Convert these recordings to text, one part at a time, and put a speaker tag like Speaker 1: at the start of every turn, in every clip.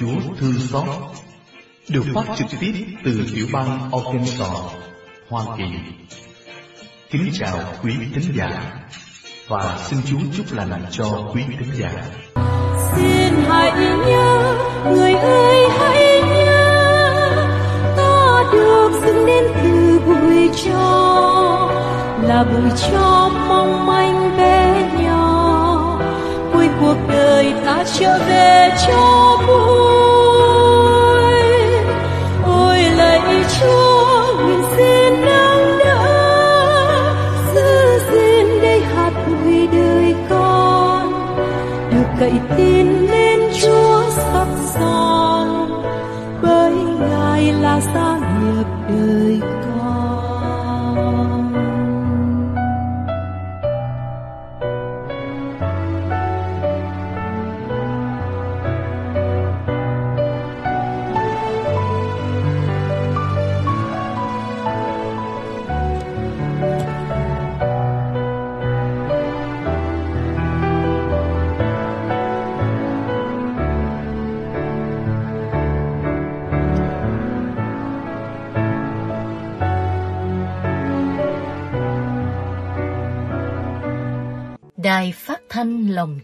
Speaker 1: Chúa
Speaker 2: thương xót, được phát trực tiếp từ tiểu bang Arkansas, Hoa Kỳ. Kính chào quý thính giả và xin Chúa chúc lành cho quý thính giả.
Speaker 1: xin hãy nhớ người ơi hãy nhớ ta được dựng nên từ bụi tro là bụi tro mong manh bé nhỏ cuối cuộc đời ta trở về cho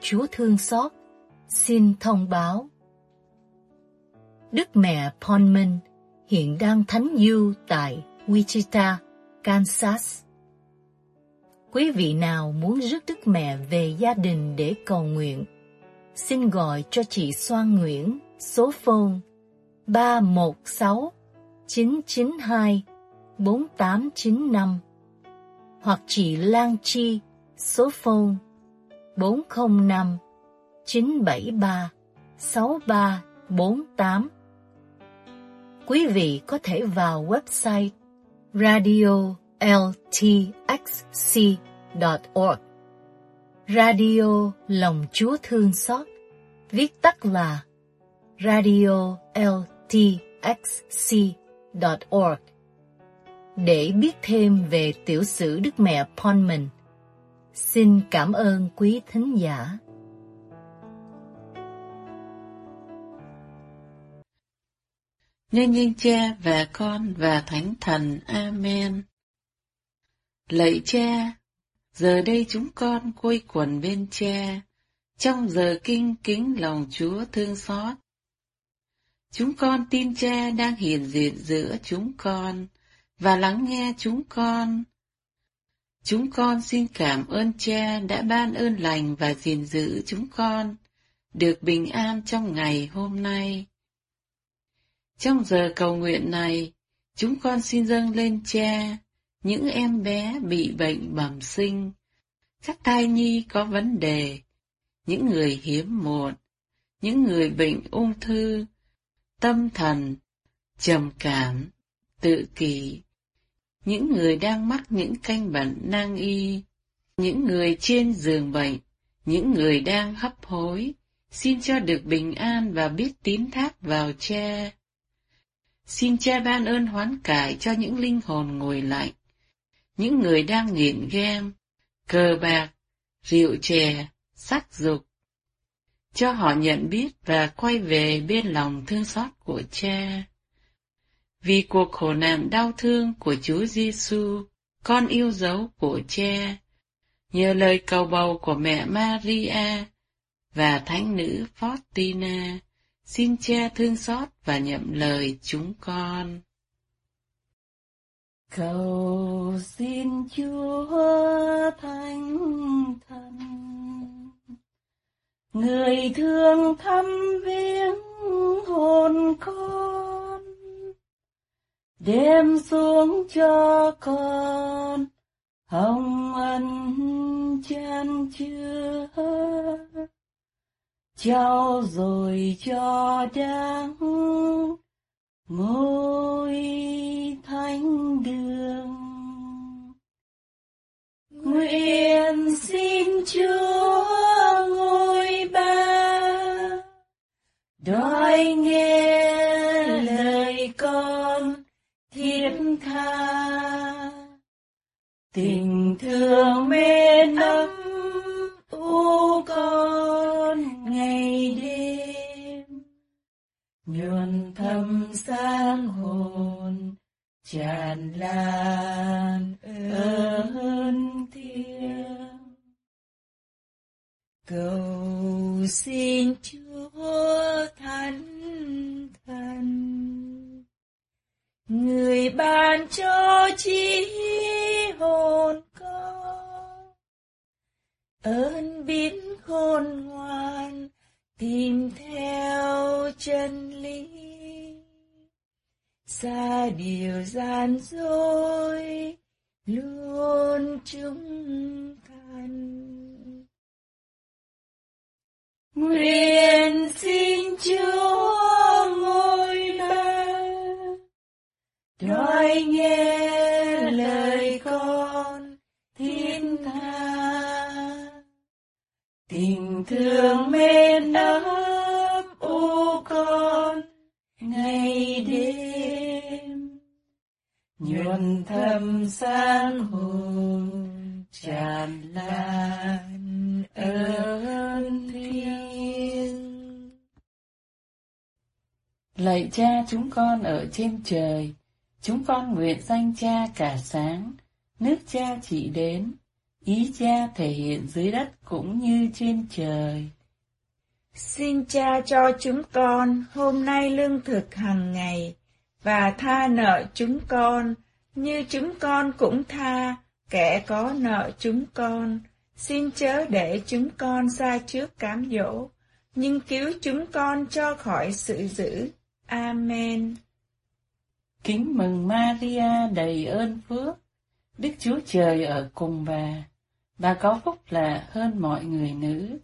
Speaker 1: Chúa
Speaker 3: thương xót xin thông báo. Đức mẹ Ponman hiện đang thánh du tại Wichita, Kansas. Quý vị nào muốn rước Đức Mẹ về gia đình để cầu nguyện, xin gọi cho chị Soan Nguyễn số phone 316 992 4895 hoặc chị Lan Chi số phone 405 973 6348. Quý vị có thể vào website radioltxc.org. Radio lòng Chúa thương xót, viết tắt là radioltxc.org để biết thêm về tiểu sử Đức Mẹ Ponman. Xin cảm ơn quý thính giả.
Speaker 4: Nhân danh cha và con và thánh thần. Amen. Lạy cha, giờ đây chúng con quây quần bên cha, trong giờ kinh kính lòng Chúa thương xót. Chúng con tin cha đang hiện diện giữa chúng con và lắng nghe chúng con. Chúng con xin cảm ơn cha đã ban ơn lành và gìn giữ chúng con, được bình an trong ngày hôm nay. Trong giờ cầu nguyện này, chúng con xin dâng lên cha, những em bé bị bệnh bẩm sinh, các thai nhi có vấn đề, những người hiếm muộn, những người bệnh ung thư, tâm thần, trầm cảm, tự kỷ, những người đang mắc những canh bệnh nan y, những người trên giường bệnh, những người đang hấp hối, xin cho được bình an và biết tín thác vào cha. Xin cha ban ơn hoán cải cho những linh hồn ngồi lạnh, những người đang nghiện game, cờ bạc, rượu chè, sắc dục. Cho họ nhận biết và quay về bên lòng thương xót của cha. Vì cuộc khổ nạn đau thương của Chúa Giêsu, con yêu dấu của cha, nhờ lời cầu bầu của mẹ Maria và thánh nữ Faustina, xin cha thương xót và nhậm lời chúng con.
Speaker 5: Cầu xin Chúa Thánh Thần, người thương thăm viếng hồn con, đem xuống cho con, hồng ân chan chứa. Trao rồi cho đáng ngôi thánh đường. Nguyện xin chúa ngôi ba đói nghe hồn. Tràn lan ơn thiêng. Cầu xin chúa thánh thần. Người ban cho trí hồn con. Ơn biến khôn ngoan, tìm theo chân lý xa điều gian dối, luôn chúng thành nguyện xin chúa ngôi ta nói nghe lời con thiên tha. Tình thương mến ấm nhuần thầm sáng hồn tràn lan ơn thiên
Speaker 4: Lạy cha chúng con ở trên trời, chúng con nguyện danh cha cả sáng, nước cha chỉ đến, ý cha thể hiện dưới đất cũng như trên trời.
Speaker 5: Xin cha cho chúng con hôm nay lương thực hàng ngày, và tha nợ chúng con, như chúng con cũng tha, kẻ có nợ chúng con. Xin chớ để chúng con xa trước cám dỗ, nhưng cứu chúng con cho khỏi sự dữ. Amen.
Speaker 4: Kính mừng Maria đầy ơn phước, Đức Chúa Trời ở cùng bà. Bà có phúc lạ hơn mọi người nữ,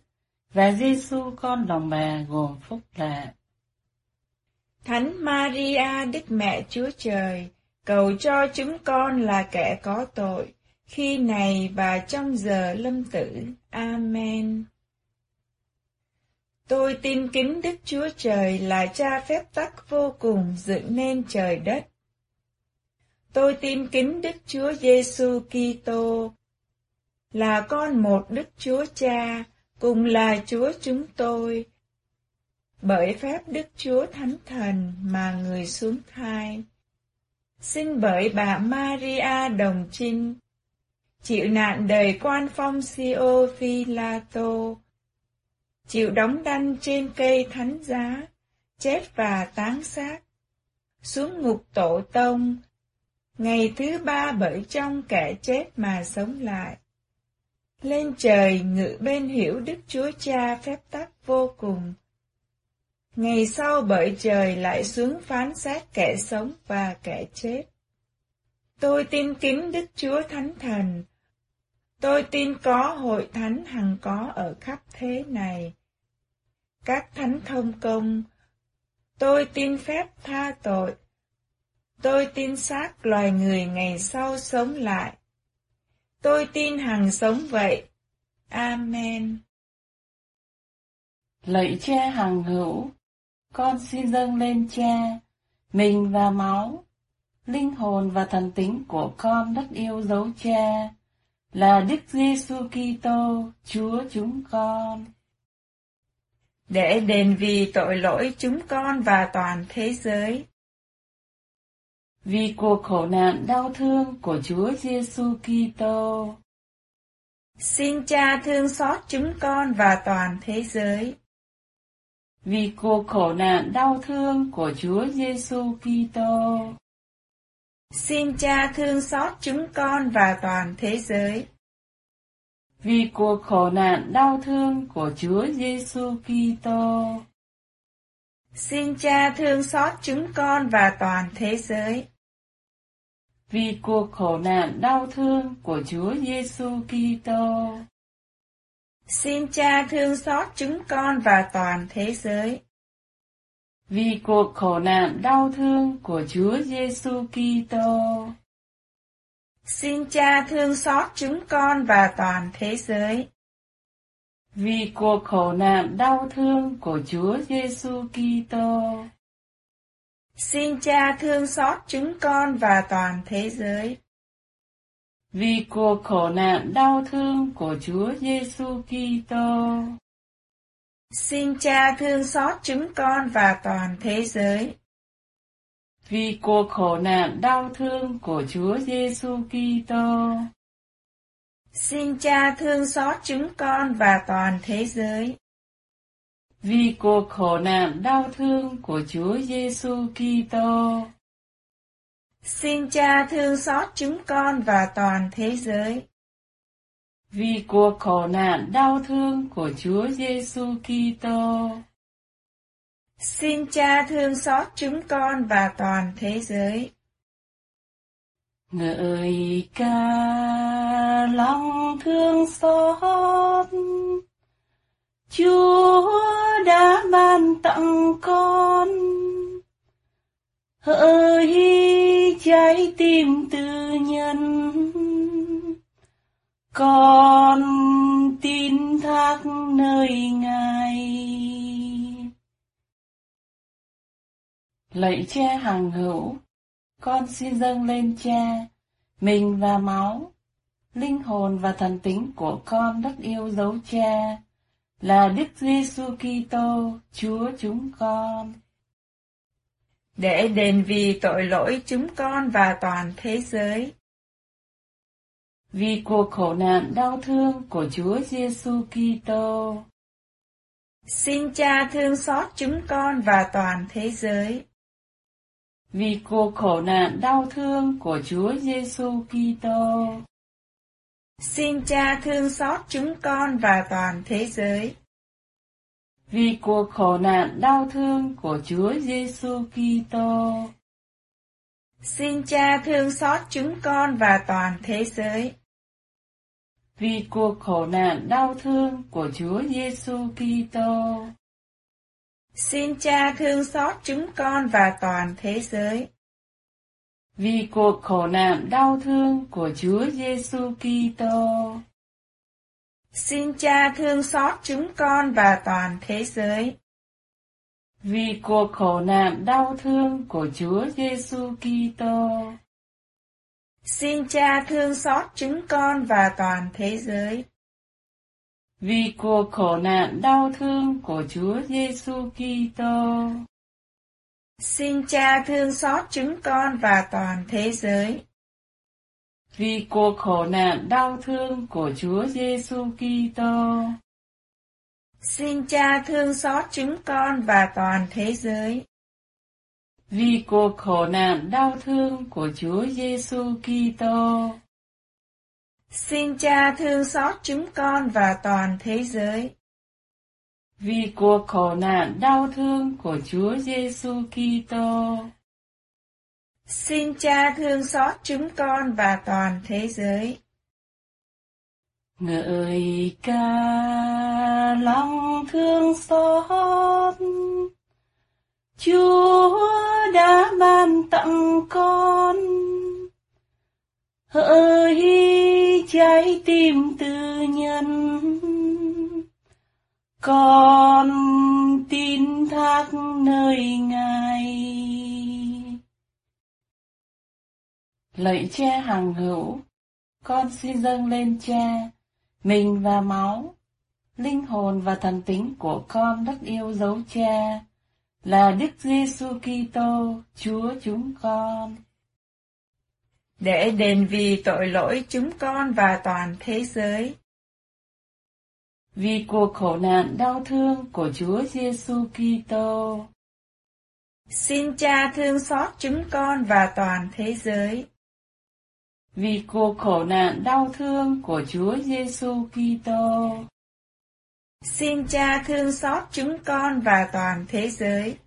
Speaker 4: và Giêsu con lòng bà gồm phúc lạ.
Speaker 5: Thánh Maria Đức Mẹ Chúa Trời, cầu cho chúng con là kẻ có tội, khi này và trong giờ lâm tử. Amen. Tôi tin kính Đức Chúa Trời là cha phép tắc vô cùng dựng nên trời đất. Tôi tin kính Đức Chúa Giêsu Kitô là con một Đức Chúa Cha, cùng là Chúa chúng tôi. Bởi phép Đức Chúa Thánh Thần mà người xuống thai. Sinh bởi bà Maria Đồng Trinh, chịu nạn đời quan phong Sio Phi La Tô, chịu đóng đanh trên cây thánh giá, chết và táng xác, xuống ngục tổ tông, ngày thứ ba bởi trong kẻ chết mà sống lại. Lên trời ngự bên hiểu Đức Chúa Cha phép tắc vô cùng. Ngày sau bởi trời lại xuống phán xét kẻ sống và kẻ chết. Tôi tin kính Đức Chúa Thánh Thần. Tôi tin có hội thánh hằng có ở khắp thế này. Các thánh thông công. Tôi tin phép tha tội. Tôi tin xác loài người ngày sau sống lại. Tôi tin hằng sống vậy. Amen.
Speaker 4: Lạy cha hằng hữu, con xin dâng lên cha, mình và máu, linh hồn và thần tính của con rất yêu dấu cha, là Đức Giêsu Kitô, Chúa chúng con.
Speaker 5: Để đền vì tội lỗi chúng con và toàn thế giới.
Speaker 4: Vì cuộc khổ nạn đau thương của Chúa Giêsu Kitô.
Speaker 5: Xin Cha thương xót chúng con và toàn thế giới.
Speaker 4: Vì cuộc khổ nạn đau thương của Chúa Giêsu Kitô.
Speaker 5: Xin Cha thương xót chúng con và toàn thế giới.
Speaker 4: Vì cuộc khổ nạn đau thương của Chúa Giêsu Kitô.
Speaker 5: Xin Cha thương xót chúng con và toàn thế giới.
Speaker 4: Vì cuộc khổ nạn đau thương của Chúa Giêsu Kitô.
Speaker 5: Xin Cha thương xót chúng con và toàn thế giới.
Speaker 4: Vì cuộc khổ nạn đau thương của Chúa Giêsu Kitô.
Speaker 5: Xin Cha thương xót chúng con và toàn thế giới.
Speaker 4: Vì cuộc khổ nạn đau thương của Chúa Giêsu Kitô.
Speaker 5: Xin Cha thương xót chúng con và toàn thế giới.
Speaker 4: Vì cuộc khổ nạn đau thương của Chúa Giêsu Kitô.
Speaker 5: Xin Cha thương xót chúng con và toàn thế giới.
Speaker 4: Vì cuộc khổ nạn đau thương của Chúa Giêsu Kitô.
Speaker 5: Xin Cha thương xót chúng con và toàn thế giới.
Speaker 4: Vì cuộc khổ nạn đau thương của Chúa Giêsu Kitô.
Speaker 5: Xin Cha thương xót chúng con và toàn thế giới.
Speaker 4: Vì cuộc khổ nạn đau thương của Chúa Giêsu Kitô.
Speaker 5: Xin Cha thương xót chúng con và toàn thế giới.
Speaker 4: Ngợi ca lòng thương xót Chúa đã ban tặng con hỡi trái tim tư nhân con tin thác nơi ngài lạy cha hằng hữu con xin dâng lên cha mình và máu linh hồn và thần tính của con rất yêu dấu cha là Đức Giêsu Kitô, Chúa chúng con.
Speaker 5: Để đền vì tội lỗi chúng con và toàn thế giới.
Speaker 4: Vì cuộc khổ nạn đau thương của Chúa Giêsu Kitô.
Speaker 5: Xin Cha thương xót chúng con và toàn thế giới.
Speaker 4: Vì cuộc khổ nạn đau thương của Chúa Giêsu Kitô.
Speaker 5: Xin Cha thương xót chúng con và toàn thế giới.
Speaker 4: Vì cuộc khổ nạn đau thương của Chúa Giêsu Kitô.
Speaker 5: Xin Cha thương xót chúng con và toàn thế giới.
Speaker 4: Vì cuộc khổ nạn đau thương của Chúa Giêsu Kitô.
Speaker 5: Xin Cha thương xót chúng con và toàn thế giới.
Speaker 4: Vì cuộc khổ nạn đau thương của Chúa Giêsu Kitô.
Speaker 5: Xin Cha thương xót chúng con và toàn thế giới.
Speaker 4: Vì cuộc khổ nạn đau thương của Chúa Giêsu Kitô.
Speaker 5: Xin Cha thương xót chúng con và toàn thế giới.
Speaker 4: Vì cuộc khổ nạn đau thương của Chúa Giêsu Kitô.
Speaker 5: Xin Cha thương xót chúng con và toàn thế giới.
Speaker 4: Vì cuộc khổ nạn đau thương của Chúa Giêsu Kitô.
Speaker 5: Xin Cha thương xót chúng con và toàn thế giới.
Speaker 4: Vì cuộc khổ nạn đau thương của Chúa Giêsu Kitô.
Speaker 5: Xin Cha thương xót chúng con và toàn thế giới.
Speaker 4: Vì cuộc khổ nạn đau thương của Chúa Giêsu Kitô.
Speaker 5: Xin Cha thương xót chúng con và toàn thế giới.
Speaker 4: Ngợi ca lòng thương xót. Chúa đã ban tặng con. Hỡi trái tim tư nhân. Con tin thác nơi ngài lạy cha hằng hữu con xin dâng lên cha mình và máu linh hồn và thần tính của con rất yêu dấu cha là Đức Giêsu Kitô, Chúa chúng con.
Speaker 5: Để đền vì tội lỗi chúng con và toàn thế giới.
Speaker 4: vì cuộc khổ nạn đau thương của Chúa Giêsu Kitô.
Speaker 5: Xin Cha thương xót chúng con và toàn thế giới.
Speaker 4: Vì cuộc khổ nạn đau thương của Chúa Giêsu Kitô.
Speaker 5: Xin Cha thương xót chúng con và toàn thế giới.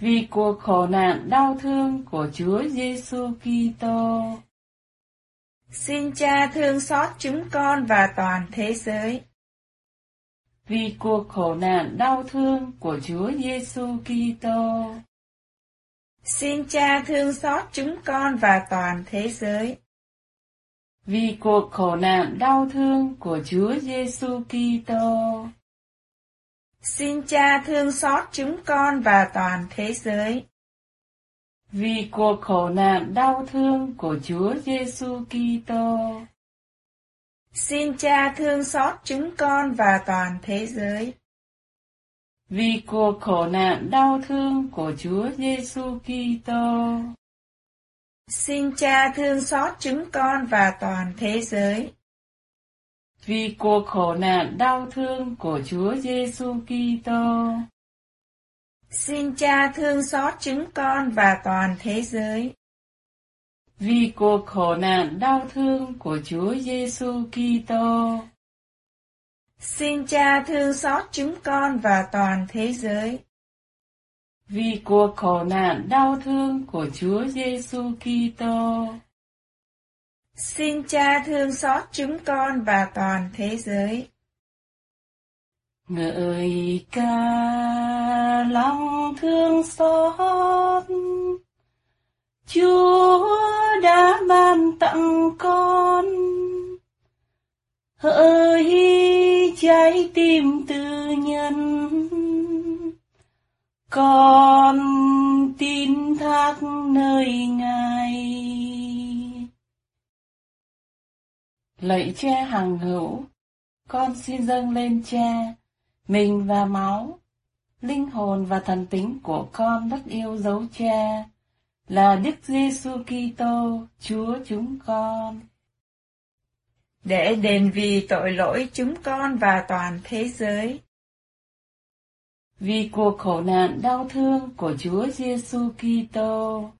Speaker 4: Vì cuộc khổ nạn đau thương của Chúa Giêsu Kitô.
Speaker 5: Xin Cha thương xót chúng con và toàn thế giới.
Speaker 4: Vì cuộc khổ nạn đau thương của Chúa Giêsu Kitô.
Speaker 5: Xin Cha thương xót chúng con và toàn thế giới.
Speaker 4: Vì cuộc khổ nạn đau thương của Chúa Giêsu Kitô.
Speaker 5: Xin Cha thương xót chúng con và toàn thế giới.
Speaker 4: Vì cuộc khổ nạn đau thương của Chúa Giêsu Kitô.
Speaker 5: Xin Cha thương xót chúng con và toàn thế giới.
Speaker 4: Vì cuộc khổ nạn đau thương của Chúa Giêsu Kitô.
Speaker 5: Xin Cha thương xót chúng con và toàn thế giới.
Speaker 4: Vì cuộc khổ nạn đau thương của Chúa Giêsu Kitô.
Speaker 5: Xin Cha thương xót chúng con và toàn thế giới.
Speaker 4: Vì cuộc khổ nạn đau thương của Chúa Giêsu Kitô.
Speaker 5: Xin Cha thương xót chúng con và toàn thế giới.
Speaker 4: Vì cuộc khổ nạn đau thương của Chúa Giêsu Kitô.
Speaker 5: Xin Cha thương xót chúng con và toàn thế giới.
Speaker 4: Ngợi ca lòng thương xót Chúa đã ban tặng con hỡi trái tim tư nhân con tin thác nơi ngài lạy cha hằng hữu con xin dâng lên cha mình và máu linh hồn và thần tính của con rất yêu dấu cha là Đức Giêsu Kitô, Chúa chúng con.
Speaker 5: Để đền vì tội lỗi chúng con và toàn thế giới.
Speaker 4: Vì cuộc khổ nạn đau thương của Chúa Giêsu Kitô.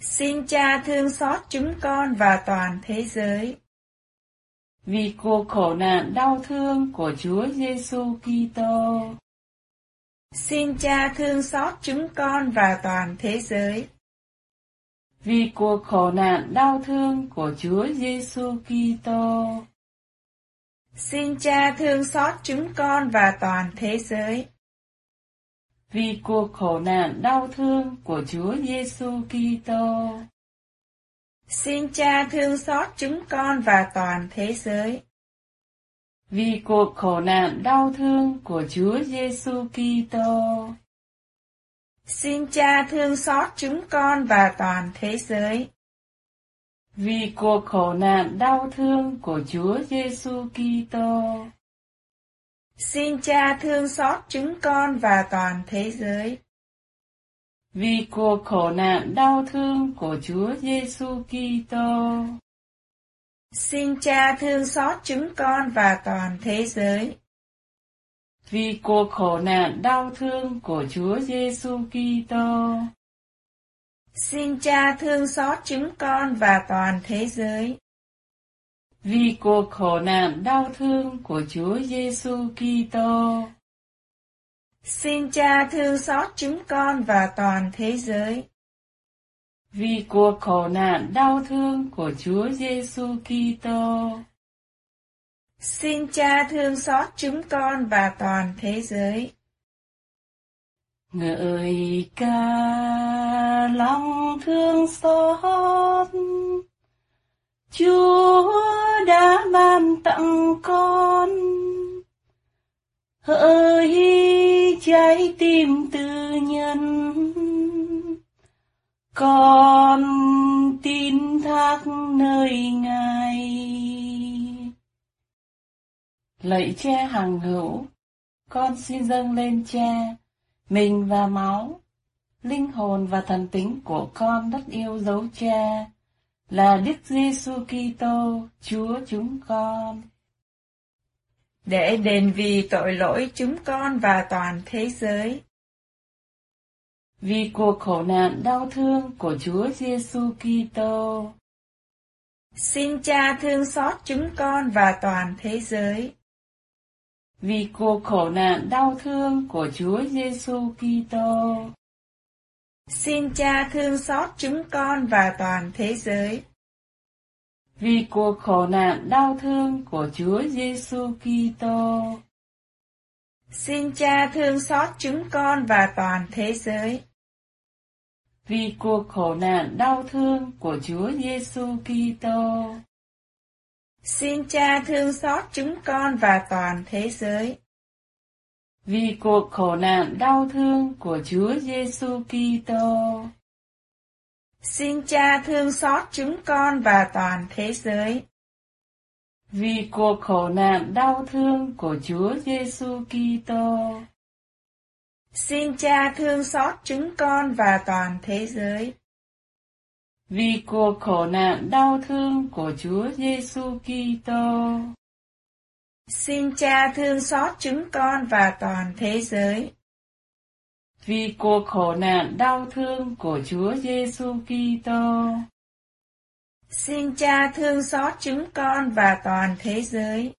Speaker 5: Xin Cha thương xót chúng con và toàn thế giới.
Speaker 4: Vì cuộc khổ nạn đau thương của Chúa Giêsu Kitô.
Speaker 5: Xin Cha thương xót chúng con và toàn thế giới.
Speaker 4: Vì cuộc khổ nạn đau thương của Chúa Giêsu Kitô.
Speaker 5: Xin Cha thương xót chúng con và toàn thế giới.
Speaker 4: Vì cuộc khổ nạn đau thương của Chúa Giêsu Kitô.
Speaker 5: Xin Cha thương xót chúng con và toàn thế giới.
Speaker 4: Vì cuộc khổ nạn đau thương của Chúa Giêsu Kitô.
Speaker 5: Xin Cha thương xót chúng con và toàn thế giới.
Speaker 4: Vì cuộc khổ nạn đau thương của Chúa Giêsu Kitô.
Speaker 5: Xin Cha thương xót chúng con và toàn thế giới.
Speaker 4: Vì cuộc khổ nạn đau thương của Chúa Giêsu Kitô.
Speaker 5: Xin Cha thương xót chúng con và toàn thế giới.
Speaker 4: Vì cuộc khổ nạn đau thương của Chúa Giêsu Kitô.
Speaker 5: Xin Cha thương xót chúng con và toàn thế giới.
Speaker 4: Vì cuộc khổ nạn đau thương của Chúa Giêsu Kitô.
Speaker 5: Xin Cha thương xót chúng con và toàn thế giới.
Speaker 4: Vì cuộc khổ nạn đau thương của Chúa Giêsu Kitô.
Speaker 5: Xin Cha thương xót chúng con và toàn thế giới.
Speaker 4: Ngợi ca lòng thương xót. Chúa đã ban tặng con. Hỡi trái tim tư nhân. Con tin thác nơi ngài. Lạy cha hằng hữu con xin dâng lên cha mình và máu linh hồn và thần tính của con rất yêu dấu cha là Đức Giêsu Kitô, Chúa chúng con.
Speaker 5: để đền vì tội lỗi chúng con và toàn thế giới.
Speaker 4: Vì cuộc khổ nạn đau thương của Chúa Giêsu Kitô.
Speaker 5: Xin Cha thương xót chúng con và toàn thế giới.
Speaker 4: Vì cuộc khổ nạn đau thương của Chúa Giêsu Kitô.
Speaker 5: Xin Cha thương xót chúng con và toàn thế giới.
Speaker 4: Vì cuộc khổ nạn đau thương của Chúa Giêsu Kitô.
Speaker 5: Xin Cha thương xót chúng con và toàn thế giới.
Speaker 4: Vì cuộc khổ nạn đau thương của Chúa Giêsu Kitô.
Speaker 5: Xin Cha thương xót chúng con và toàn thế giới.
Speaker 4: Vì cuộc khổ nạn đau thương của Chúa Giêsu Kitô.
Speaker 5: Xin Cha thương xót chúng con và toàn thế giới.
Speaker 4: Vì cuộc khổ nạn đau thương của Chúa Giêsu Kitô.
Speaker 5: Xin Cha thương xót chúng con và toàn thế giới.
Speaker 4: Vì cuộc khổ nạn đau thương của Chúa Giêsu Kitô.
Speaker 5: Xin Cha thương xót chúng con và toàn thế giới.
Speaker 4: Vì cuộc khổ nạn đau thương của Chúa Giêsu Kitô.
Speaker 5: Xin Cha thương xót chúng con và toàn thế giới.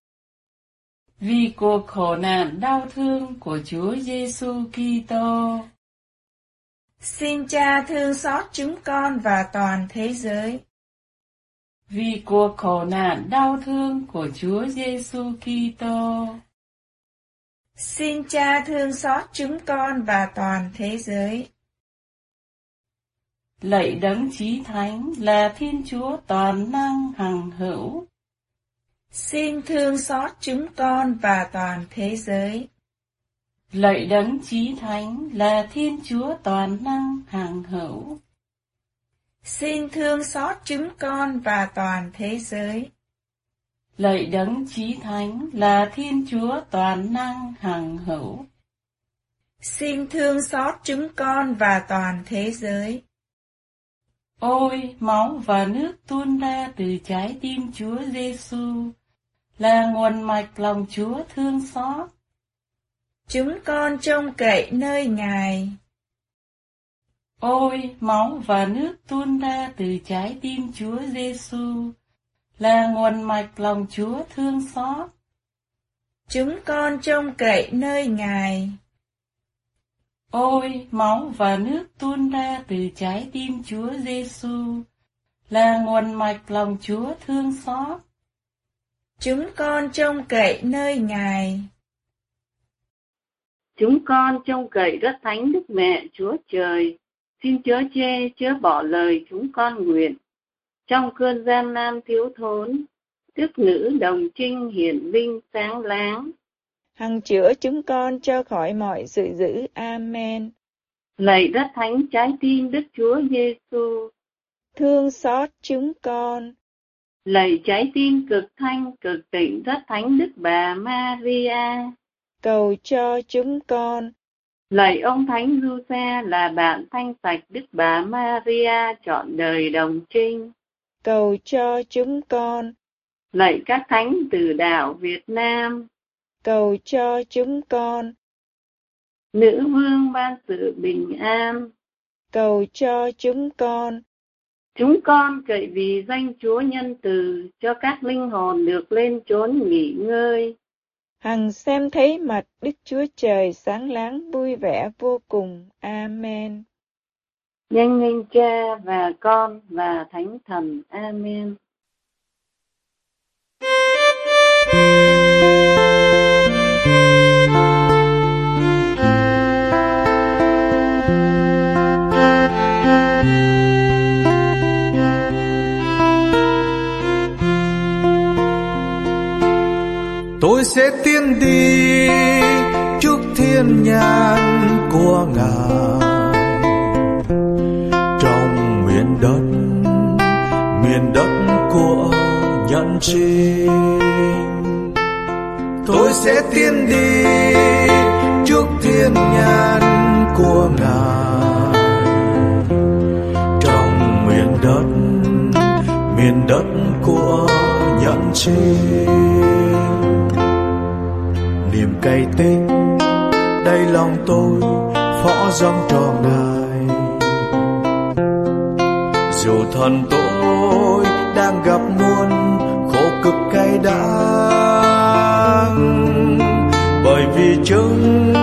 Speaker 4: Vì cuộc khổ nạn đau thương của Chúa Giêsu Kitô.
Speaker 5: Xin Cha thương xót chúng con và toàn thế giới.
Speaker 4: Vì cuộc khổ nạn đau thương của Chúa Giêsu Kitô.
Speaker 5: Xin Cha thương xót chúng con và toàn thế giới.
Speaker 4: Lạy đấng chí thánh là Thiên Chúa toàn năng hằng hữu.
Speaker 5: Xin thương xót chúng con và toàn thế giới.
Speaker 4: Lạy đấng chí thánh là Thiên Chúa toàn năng hằng hữu.
Speaker 5: Xin thương xót chúng con và toàn thế giới.
Speaker 4: Lạy đấng chí thánh là Thiên Chúa toàn năng hằng hữu.
Speaker 5: Xin thương xót chúng con và toàn thế giới.
Speaker 4: Ôi, máu và nước tuôn ra từ trái tim Chúa Giêsu là nguồn mạch lòng Chúa thương xót.
Speaker 5: Chúng con trông cậy nơi Ngài.
Speaker 4: Ôi, máu và nước tuôn ra từ trái tim Chúa Giêsu là nguồn mạch lòng Chúa thương xót.
Speaker 5: Chúng con trông cậy nơi Ngài.
Speaker 4: Ôi, máu và nước tuôn ra từ trái tim Chúa Giêsu là nguồn mạch lòng Chúa thương xót.
Speaker 5: Chúng con trông cậy nơi Ngài.
Speaker 6: Chúng con trông cậy rất thánh Đức Mẹ Chúa Trời, xin chớ chê chớ bỏ lời chúng con nguyện. Trong cơn gian nan thiếu thốn, Đức nữ đồng trinh hiển vinh sáng láng.
Speaker 5: Hằng chữa chúng con cho khỏi mọi sự dữ. Amen.
Speaker 6: Lạy rất thánh trái tim Đức Chúa Giêsu,
Speaker 5: Thương xót chúng con.
Speaker 6: lạy trái tim cực thanh cực tịnh rất thánh Đức Bà Maria.
Speaker 5: Cầu cho chúng con.
Speaker 6: Lạy ông Thánh Giuse là bạn thanh sạch Đức Bà Maria chọn đời đồng trinh.
Speaker 5: Cầu cho chúng con.
Speaker 6: Lạy các thánh từ đạo Việt Nam,
Speaker 5: Cầu cho chúng con.
Speaker 6: nữ vương ban sự bình an.
Speaker 5: Cầu cho chúng con.
Speaker 6: Chúng con cậy vì danh Chúa nhân từ cho các linh hồn được lên chốn nghỉ ngơi.
Speaker 5: Hằng xem thấy mặt Đức Chúa Trời sáng láng vui vẻ vô cùng. Amen.
Speaker 6: Nhân nghênh cha và con và thánh thần. Amen.
Speaker 7: Tôi sẽ tiến đi trước thiên nhãn của ngài. Trong miền đất miền đất của nhân trinh tôi sẽ tiến đi trước thiên nhãn của ngài. Trong miền đất miền đất của nhân trinh niềm cay tích đây lòng tôi, phó dâng cho ngài. Dù thân tôi đang gặp muôn khổ cực cay đắng, bởi vì chứng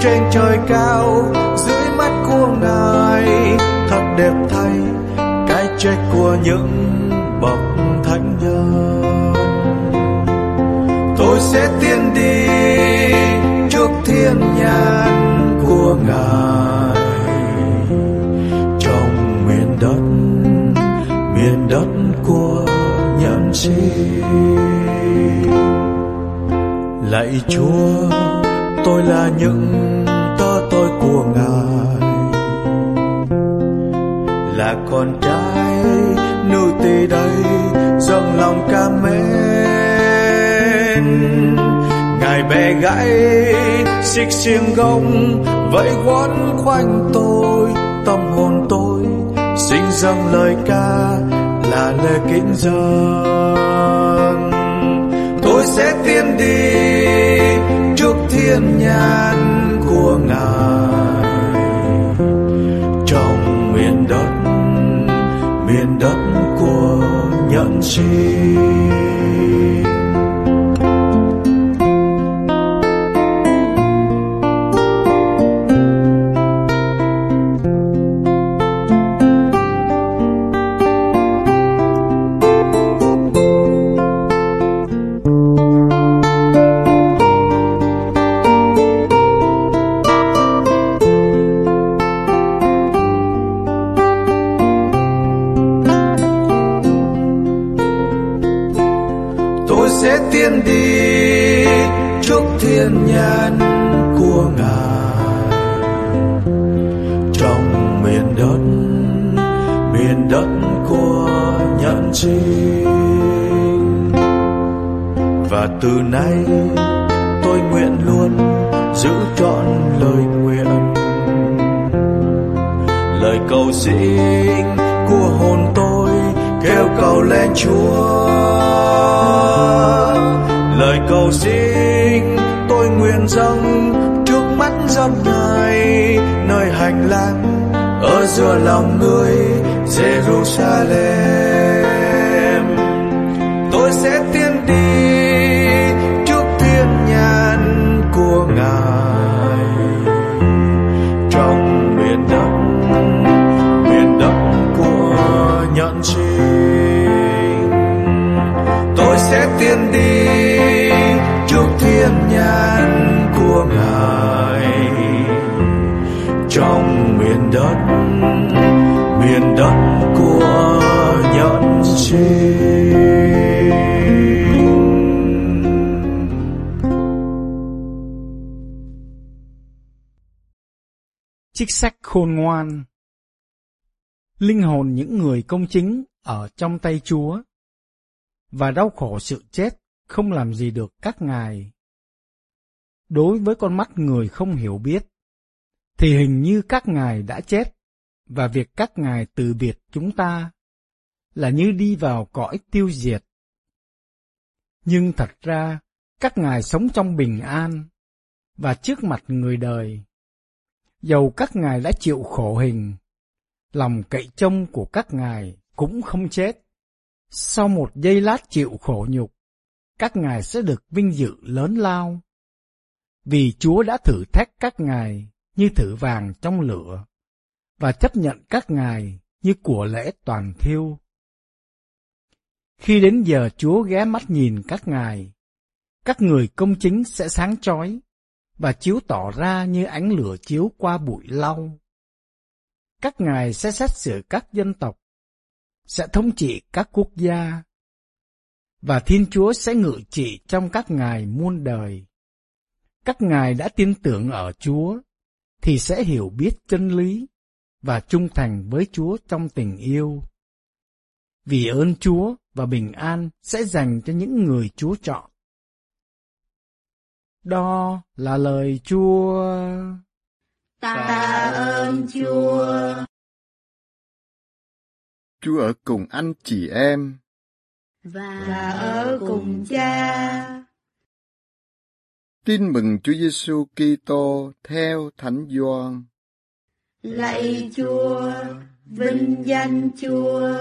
Speaker 7: trên trời cao, dưới mắt của ngài, thật đẹp thay cái chết của những thiên nhãn của ngài. Trong miền đất miền đất của nhân sinh, lạy chúa, tôi là những tơ tôi của ngài. Là con trai nữ tỳ đây, dâng lòng cảm mến ngài bẻ gãy, xích xiềng gông, vẫy quấn khoanh tôi, tâm hồn tôi sinh dâng lời ca là lời kính dâng. Tôi sẽ tiến đi trước thiên nhãn của ngài. Trong miền đất miền đất của nhận sinh. Đi trước thiên nhãn của ngài. Trong miền đất miền đất của nhận sinh. Và từ nay tôi nguyện luôn giữ trọn lời nguyện. Lời cầu xin của hồn kêu cầu lên chúa. Lời cầu xin tôi nguyện dâng trước mắt dân ngài, nơi hành lang ở giữa lòng người Jerusalem.
Speaker 8: Trích sách khôn ngoan Linh hồn những người công chính ở trong tay Chúa và đau khổ sự chết không làm gì được các ngài. Đối với con mắt người không hiểu biết, thì hình như các ngài đã chết và việc các ngài từ biệt chúng ta là như đi vào cõi tiêu diệt. Nhưng thật ra, các ngài sống trong bình an và trước mặt người đời. Dầu các ngài đã chịu khổ hình, lòng cậy trông của các ngài cũng không chết. Sau một giây lát chịu khổ nhục, các ngài sẽ được vinh dự lớn lao. Vì Chúa đã thử thách các ngài như thử vàng trong lửa, và chấp nhận các ngài như của lễ toàn thiêu. Khi đến giờ Chúa ghé mắt nhìn các ngài, các người công chính sẽ sáng chói và chiếu tỏ ra như ánh lửa chiếu qua bụi lau. Các ngài sẽ xét xử các dân tộc, sẽ thống trị các quốc gia, và Thiên Chúa sẽ ngự trị trong các ngài muôn đời. Các ngài đã tin tưởng ở Chúa, thì sẽ hiểu biết chân lý và trung thành với Chúa trong tình yêu. Vì ơn Chúa và bình an sẽ dành cho những người Chúa chọn. Đó là lời Chúa.
Speaker 9: Ta ơn Chúa.
Speaker 10: Chúa ở cùng anh chị em.
Speaker 9: Và ở cùng cha.
Speaker 10: Tin mừng Chúa Giêsu Kitô theo Thánh Gioan.
Speaker 9: Lạy Chúa, vinh danh Chúa.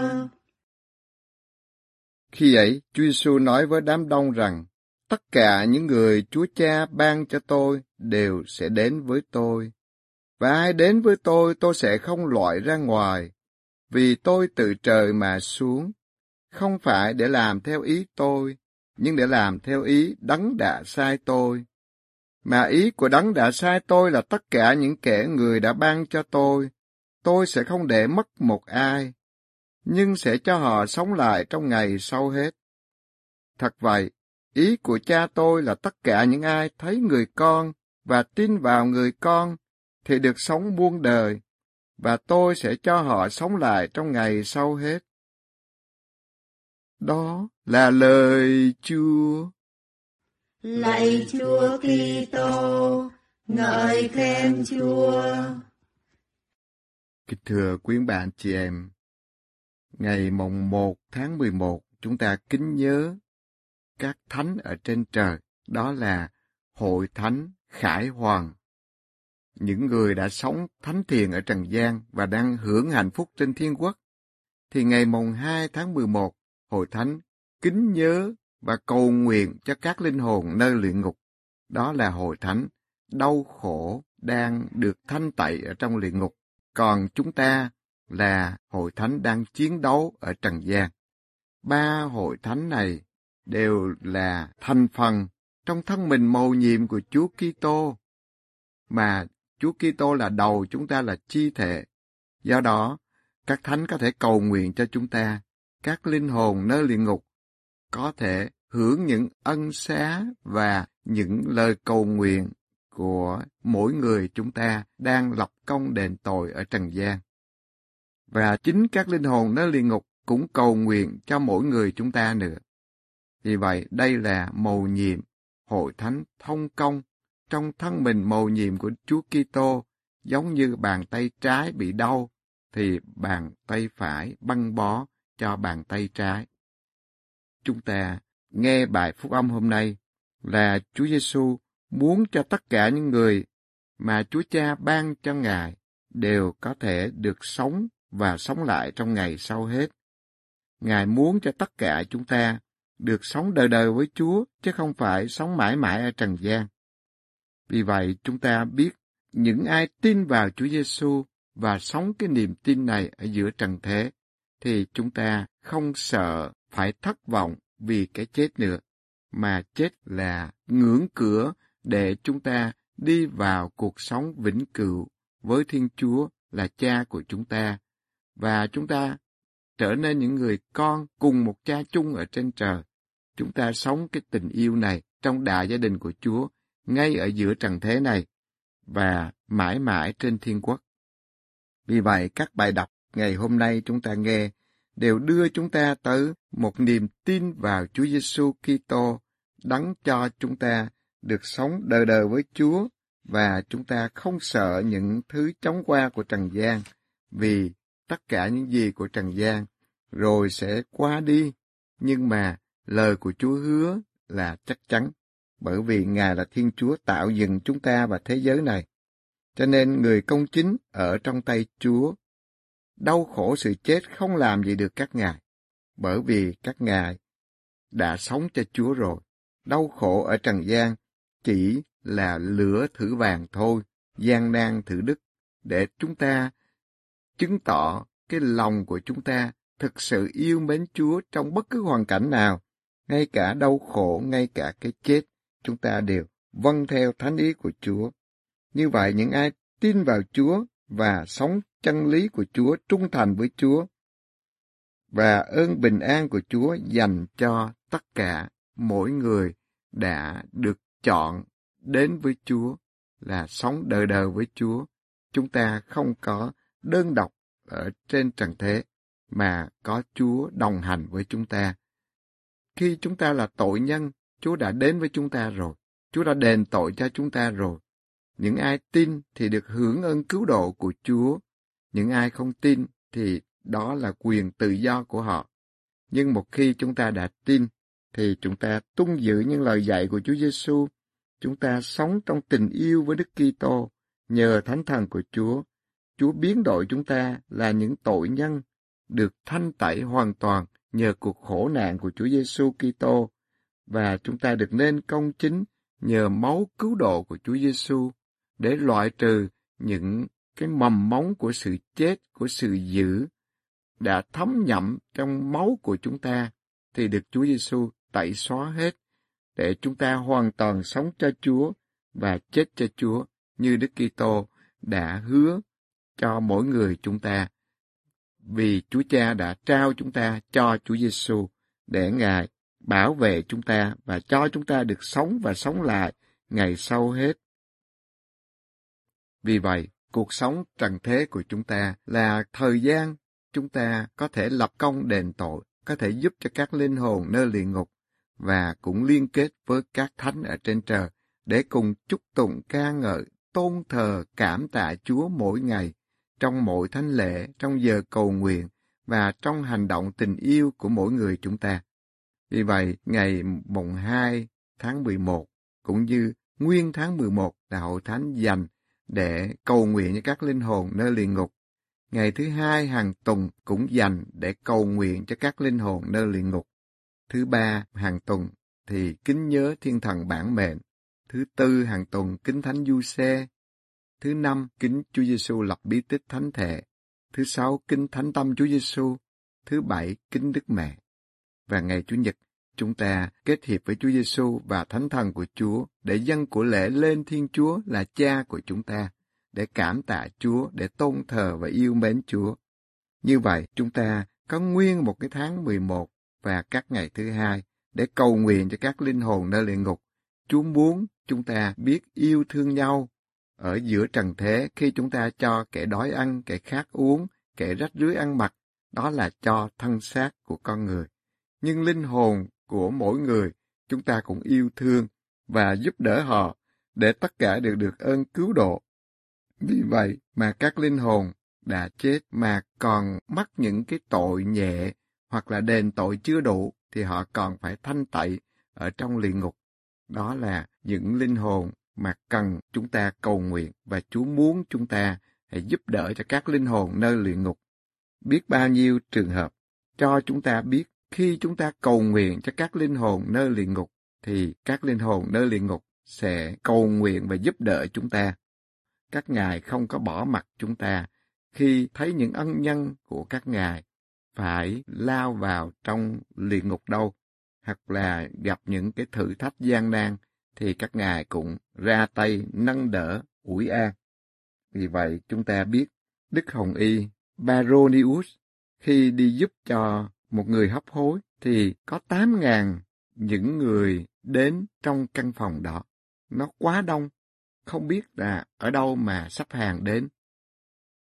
Speaker 10: Khi ấy, Chúa Giêsu nói với đám đông rằng, tất cả những người Chúa Cha ban cho tôi đều sẽ đến với tôi. Và ai đến với tôi, tôi sẽ không loại ra ngoài, vì tôi từ trời mà xuống, không phải để làm theo ý tôi, nhưng để làm theo ý đấng đã sai tôi. Mà ý của đấng đã sai tôi là tất cả những kẻ người đã ban cho tôi, tôi sẽ không để mất một ai, nhưng sẽ cho họ sống lại trong ngày sau hết. Thật vậy, ý của cha tôi là tất cả những ai thấy người con và tin vào người con thì được sống muôn đời, và tôi sẽ cho họ sống lại trong ngày sau hết. Đó là lời Chúa.
Speaker 9: Lạy Chúa Kitô, ngợi khen Chúa.
Speaker 10: Kính thưa quý bạn chị em, ngày mồng 1 tháng 11 chúng ta kính nhớ các thánh ở trên trời, đó là Hội Thánh Khải Hoàng. Những người đã sống thánh thiền ở Trần gian và đang hưởng hạnh phúc trên thiên quốc, thì ngày mồng 2 tháng 11, Hội Thánh kính nhớ và cầu nguyện cho các linh hồn nơi luyện ngục. Đó là Hội Thánh đau khổ đang được thanh tẩy ở trong luyện ngục. Còn chúng ta là Hội Thánh đang chiến đấu ở Trần gian. Ba hội thánh này đều là thành phần trong thân mình mầu nhiệm của Chúa Kitô, mà Chúa Kitô là đầu, chúng ta là chi thể. Do đó, các thánh có thể cầu nguyện cho chúng ta, các linh hồn nơi luyện ngục có thể hưởng những ân xá và những lời cầu nguyện của mỗi người chúng ta đang lập công đền tội ở trần gian. Và chính các linh hồn nơi luyện ngục cũng cầu nguyện cho mỗi người chúng ta nữa. Vì vậy, đây là mầu nhiệm, hội thánh thông công trong thân mình mầu nhiệm của Chúa Kitô, giống như bàn tay trái bị đau, thì bàn tay phải băng bó cho bàn tay trái. Chúng ta nghe bài phúc âm hôm nay là Chúa Giêsu muốn cho tất cả những người mà Chúa Cha ban cho Ngài đều có thể được sống và sống lại trong ngày sau hết. Ngài muốn cho tất cả chúng ta được sống đời đời với Chúa, chứ không phải sống mãi mãi ở trần gian. Vì vậy, chúng ta biết những ai tin vào Chúa Giêsu và sống cái niềm tin này ở giữa trần thế, thì chúng ta không sợ phải thất vọng vì cái chết nữa, mà chết là ngưỡng cửa để chúng ta đi vào cuộc sống vĩnh cửu với Thiên Chúa là cha của chúng ta, và chúng ta trở nên những người con cùng một cha chung ở trên trời. Chúng ta sống cái tình yêu này trong đại gia đình của Chúa, ngay ở giữa trần thế này, và mãi mãi trên thiên quốc. Vì vậy, các bài đọc ngày hôm nay chúng ta nghe đều đưa chúng ta tới một niềm tin vào Chúa Giêsu Kitô, đắng cho chúng ta được sống đời đời với Chúa và chúng ta không sợ những thứ chóng qua của trần gian, vì tất cả những gì của trần gian rồi sẽ qua đi, nhưng mà lời của Chúa hứa là chắc chắn, bởi vì Ngài là Thiên Chúa tạo dựng chúng ta và thế giới này. Cho nên người công chính ở trong tay Chúa, đau khổ sự chết không làm gì được các ngài, bởi vì các ngài đã sống cho Chúa rồi. Đau khổ ở trần gian chỉ là lửa thử vàng thôi, gian nan thử đức, để chúng ta chứng tỏ cái lòng của chúng ta thực sự yêu mến Chúa trong bất cứ hoàn cảnh nào, ngay cả đau khổ, ngay cả cái chết, chúng ta đều vâng theo thánh ý của Chúa. Như vậy, những ai tin vào Chúa và sống chân lý của Chúa, trung thành với Chúa, và ơn bình an của Chúa dành cho tất cả mỗi người đã được chọn đến với Chúa là sống đời đời với Chúa. Chúng ta không có đơn độc ở trên trần thế, mà có Chúa đồng hành với chúng ta. Khi chúng ta là tội nhân, Chúa đã đến với chúng ta rồi. Chúa đã đền tội cho chúng ta rồi. Những ai tin thì được hưởng ơn cứu độ của Chúa. Những ai không tin thì đó là quyền tự do của họ. Nhưng một khi chúng ta đã tin, thì chúng ta tuân giữ những lời dạy của Chúa Giêsu chúng ta sống trong tình yêu với Đức Kitô nhờ thánh thần của Chúa. Chúa biến đổi chúng ta là những tội nhân được thanh tẩy hoàn toàn nhờ cuộc khổ nạn của Chúa Giêsu Kitô. Và chúng ta được nên công chính nhờ máu cứu độ của Chúa Giêsu để loại trừ những cái mầm móng của sự chết, của sự dữ đã thấm nhậm trong máu của chúng ta thì được Chúa Giêsu tẩy xóa hết để chúng ta hoàn toàn sống cho Chúa và chết cho Chúa như Đức Kitô đã hứa cho mỗi người chúng ta. Vì Chúa Cha đã trao chúng ta cho Chúa Giêsu để Ngài bảo vệ chúng ta và cho chúng ta được sống và sống lại ngày sau hết. Vì vậy, cuộc sống trần thế của chúng ta là thời gian chúng ta có thể lập công đền tội, có thể giúp cho các linh hồn nơi địa ngục và cũng liên kết với các thánh ở trên trời để cùng chúc tụng ca ngợi, tôn thờ, cảm tạ Chúa mỗi ngày, trong mỗi thánh lễ, trong giờ cầu nguyện và trong hành động tình yêu của mỗi người chúng ta. Vì vậy, ngày mùng 2 tháng 11 cũng như nguyên tháng 11 là hội thánh dành để cầu nguyện cho các linh hồn nơi luyện ngục. Ngày thứ hai hàng tuần cũng dành để cầu nguyện cho các linh hồn nơi luyện ngục. Thứ ba hàng tuần thì kính nhớ thiên thần bản mệnh. Thứ tư hàng tuần kính thánh du xe. Thứ năm kính Chúa Giêsu lập bí tích thánh thể. Thứ sáu kính thánh tâm Chúa Giêsu. Thứ bảy kính Đức Mẹ. Và ngày Chủ nhật chúng ta kết hiệp với Chúa Giêsu và Thánh Thần của Chúa để dâng của lễ lên Thiên Chúa là Cha của chúng ta, để cảm tạ Chúa, để tôn thờ và yêu mến Chúa. Như vậy, chúng ta có nguyên một cái tháng 11 và các ngày thứ hai để cầu nguyện cho các linh hồn nơi luyện ngục. Chúa muốn chúng ta biết yêu thương nhau ở giữa trần thế khi chúng ta cho kẻ đói ăn, kẻ khát uống, kẻ rách rưới ăn mặc, đó là cho thân xác của con người. Nhưng linh hồn của mỗi người chúng ta cũng yêu thương và giúp đỡ họ để tất cả đều được ơn cứu độ. Vì vậy mà các linh hồn đã chết mà còn mắc những cái tội nhẹ hoặc là đền tội chưa đủ thì họ còn phải thanh tẩy ở trong luyện ngục. Đó là những linh hồn mà cần chúng ta cầu nguyện và Chúa muốn chúng ta hãy giúp đỡ cho các linh hồn nơi luyện ngục. Biết bao nhiêu trường hợp cho chúng ta biết khi chúng ta cầu nguyện cho các linh hồn nơi luyện ngục, thì các linh hồn nơi luyện ngục sẽ cầu nguyện và giúp đỡ chúng ta. Các ngài không có bỏ mặt chúng ta khi thấy những ân nhân của các ngài phải lao vào trong luyện ngục đâu, hoặc là gặp những cái thử thách gian nan, thì các ngài cũng ra tay nâng đỡ, ủi an. Vì vậy chúng ta biết Đức Hồng Y Baronius khi đi giúp cho một người hấp hối thì có tám ngàn những người đến trong căn phòng đó. Nó quá đông, không biết là ở đâu mà sắp hàng đến.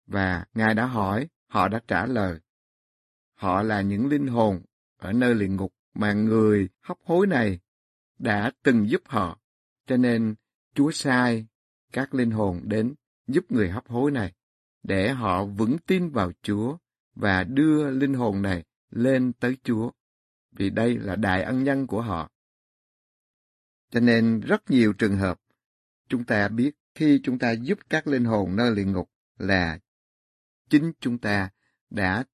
Speaker 10: Và Ngài đã hỏi, họ đã trả lời. Họ là những linh hồn ở nơi luyện ngục mà người hấp hối này đã từng giúp họ. Cho nên Chúa sai các linh hồn đến giúp người hấp hối này để họ vững tin vào Chúa và đưa linh hồn này lên tới Chúa, vì đây là đại ân nhân của họ. Cho nên rất nhiều trường hợp chúng ta biết khi chúng ta giúp các linh hồn nơi luyện ngục là chính chúng ta đã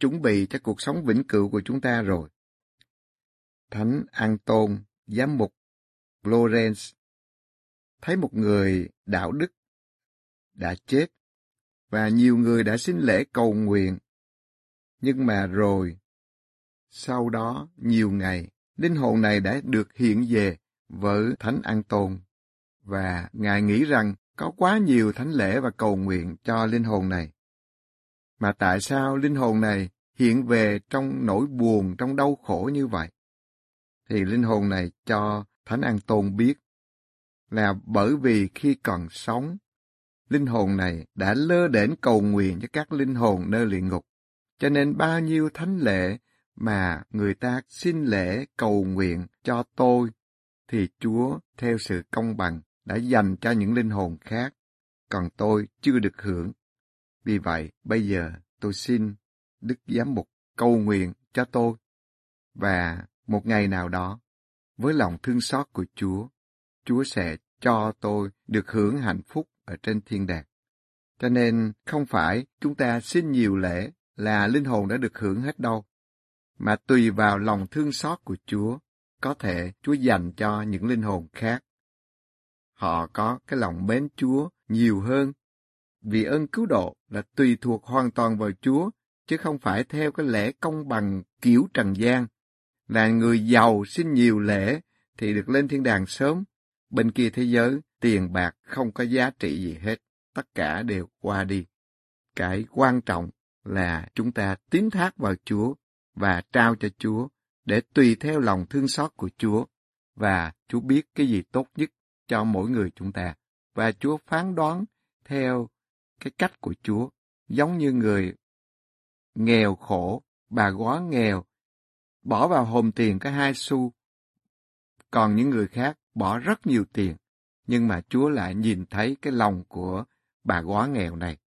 Speaker 10: chuẩn bị cho cuộc sống vĩnh cửu của chúng ta rồi. Thánh An Tôn, giám mục Florence, thấy một người đạo đức đã chết và nhiều người đã xin lễ cầu nguyện. Nhưng mà rồi sau đó, nhiều ngày, linh hồn này đã được hiện về với Thánh An Tôn, và Ngài nghĩ rằng có quá nhiều thánh lễ và cầu nguyện cho linh hồn này. Mà tại sao linh hồn này hiện về trong nỗi buồn, trong đau khổ như vậy? Thì linh hồn này cho Thánh An Tôn biết là bởi vì khi còn sống, linh hồn này đã lơ đễnh cầu nguyện cho các linh hồn nơi luyện ngục. Cho nên bao nhiêu thánh lễ mà người ta xin lễ cầu nguyện cho tôi, thì Chúa theo sự công bằng đã dành cho những linh hồn khác, còn tôi chưa được hưởng. Vì vậy, bây giờ tôi xin Đức Giám mục cầu nguyện cho tôi. Và một ngày nào đó, với lòng thương xót của Chúa, Chúa sẽ cho tôi được hưởng hạnh phúc ở trên thiên đàng. Cho nên không phải chúng ta xin nhiều lễ là linh hồn đã được hưởng hết đâu, mà tùy vào lòng thương xót của Chúa, có thể Chúa dành cho những linh hồn khác. Họ có cái lòng mến Chúa nhiều hơn, vì ơn cứu độ là tùy thuộc hoàn toàn vào Chúa, chứ không phải theo cái lễ công bằng kiểu trần gian, là người giàu xin nhiều lễ thì được lên thiên đàng sớm, bên kia thế giới tiền bạc không có giá trị gì hết, tất cả đều qua đi. Cái quan trọng là chúng ta tín thác vào Chúa và trao cho Chúa để tùy theo lòng thương xót của Chúa. Và Chúa biết cái gì tốt nhất cho mỗi người chúng ta. Và Chúa phán đoán theo cái cách của Chúa. Giống như người nghèo khổ bà góa nghèo bỏ vào hòm tiền cái hai xu còn những người khác bỏ rất nhiều tiền nhưng mà Chúa lại nhìn thấy cái lòng của bà quá nghèo này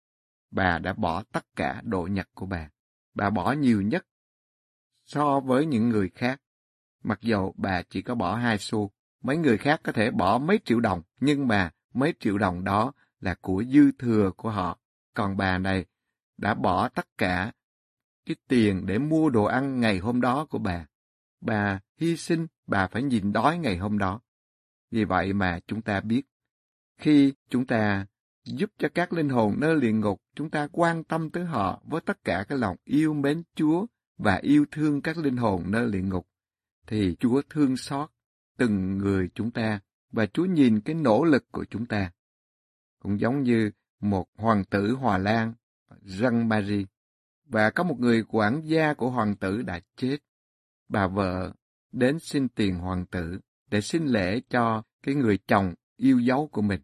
Speaker 10: bà đã bỏ tất cả độ nhặt của bà. Bà bỏ nhiều nhất so với những người khác. Mặc dù bà chỉ có bỏ hai xu, mấy người khác có thể bỏ mấy triệu đồng, nhưng mà mấy triệu đồng đó là của dư thừa của họ. Còn bà này đã bỏ tất cả cái tiền để mua đồ ăn ngày hôm đó của bà. Bà hy sinh, bà phải nhìn đói ngày hôm đó. Vì vậy mà chúng ta biết, khi chúng ta giúp cho các linh hồn nơi luyện ngục, chúng ta quan tâm tới họ với tất cả cái lòng yêu mến Chúa và yêu thương các linh hồn nơi luyện ngục, thì Chúa thương xót từng người chúng ta và Chúa nhìn cái nỗ lực của chúng ta. Cũng giống như một hoàng tử Hòa Lan, Jean Marie, và có một người quản gia của hoàng tử đã chết. Bà vợ đến xin tiền hoàng tử để xin lễ cho cái người chồng yêu dấu của mình.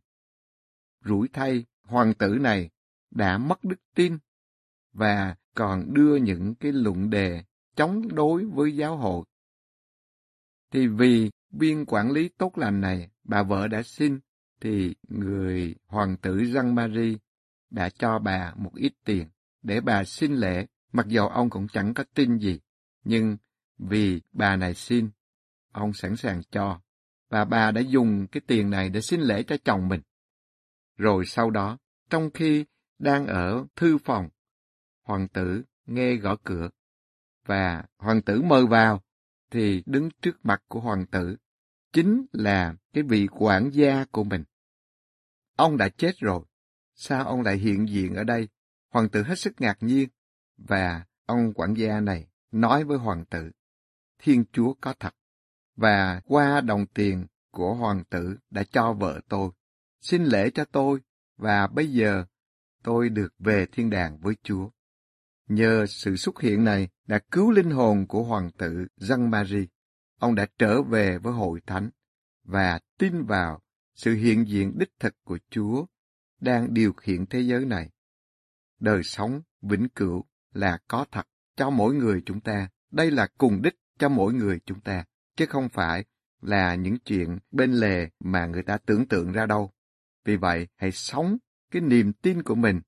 Speaker 10: Rủi thay, hoàng tử này đã mất đức tin và còn đưa những cái luận đề chống đối với giáo hội. Thì vì viên quản lý tốt lành này, bà vợ đã xin, thì người hoàng tử Jean Marie đã cho bà một ít tiền để bà xin lễ, mặc dù ông cũng chẳng có tin gì. Nhưng vì bà này xin, ông sẵn sàng cho, và bà đã dùng cái tiền này để xin lễ cho chồng mình. Rồi sau đó, trong khi đang ở thư phòng, hoàng tử nghe gõ cửa, và hoàng tử mời vào, thì đứng trước mặt của hoàng tử, chính là cái vị quản gia của mình. Ông đã chết rồi, sao ông lại hiện diện ở đây? Hoàng tử hết sức ngạc nhiên, và ông quản gia này nói với hoàng tử, Thiên Chúa có thật, và qua đồng tiền của hoàng tử đã cho vợ tôi xin lễ cho tôi, và bây giờ tôi được về thiên đàng với Chúa. Nhờ sự xuất hiện này đã cứu linh hồn của hoàng tử Giăng Marie. Ông đã trở về với hội thánh và tin vào sự hiện diện đích thực của Chúa đang điều khiển thế giới này. Đời sống vĩnh cửu là có thật cho mỗi người chúng ta. Đây là cùng đích cho mỗi người chúng ta, chứ không phải là những chuyện bên lề mà người ta tưởng tượng ra đâu. Vì vậy, hãy sống cái niềm tin của mình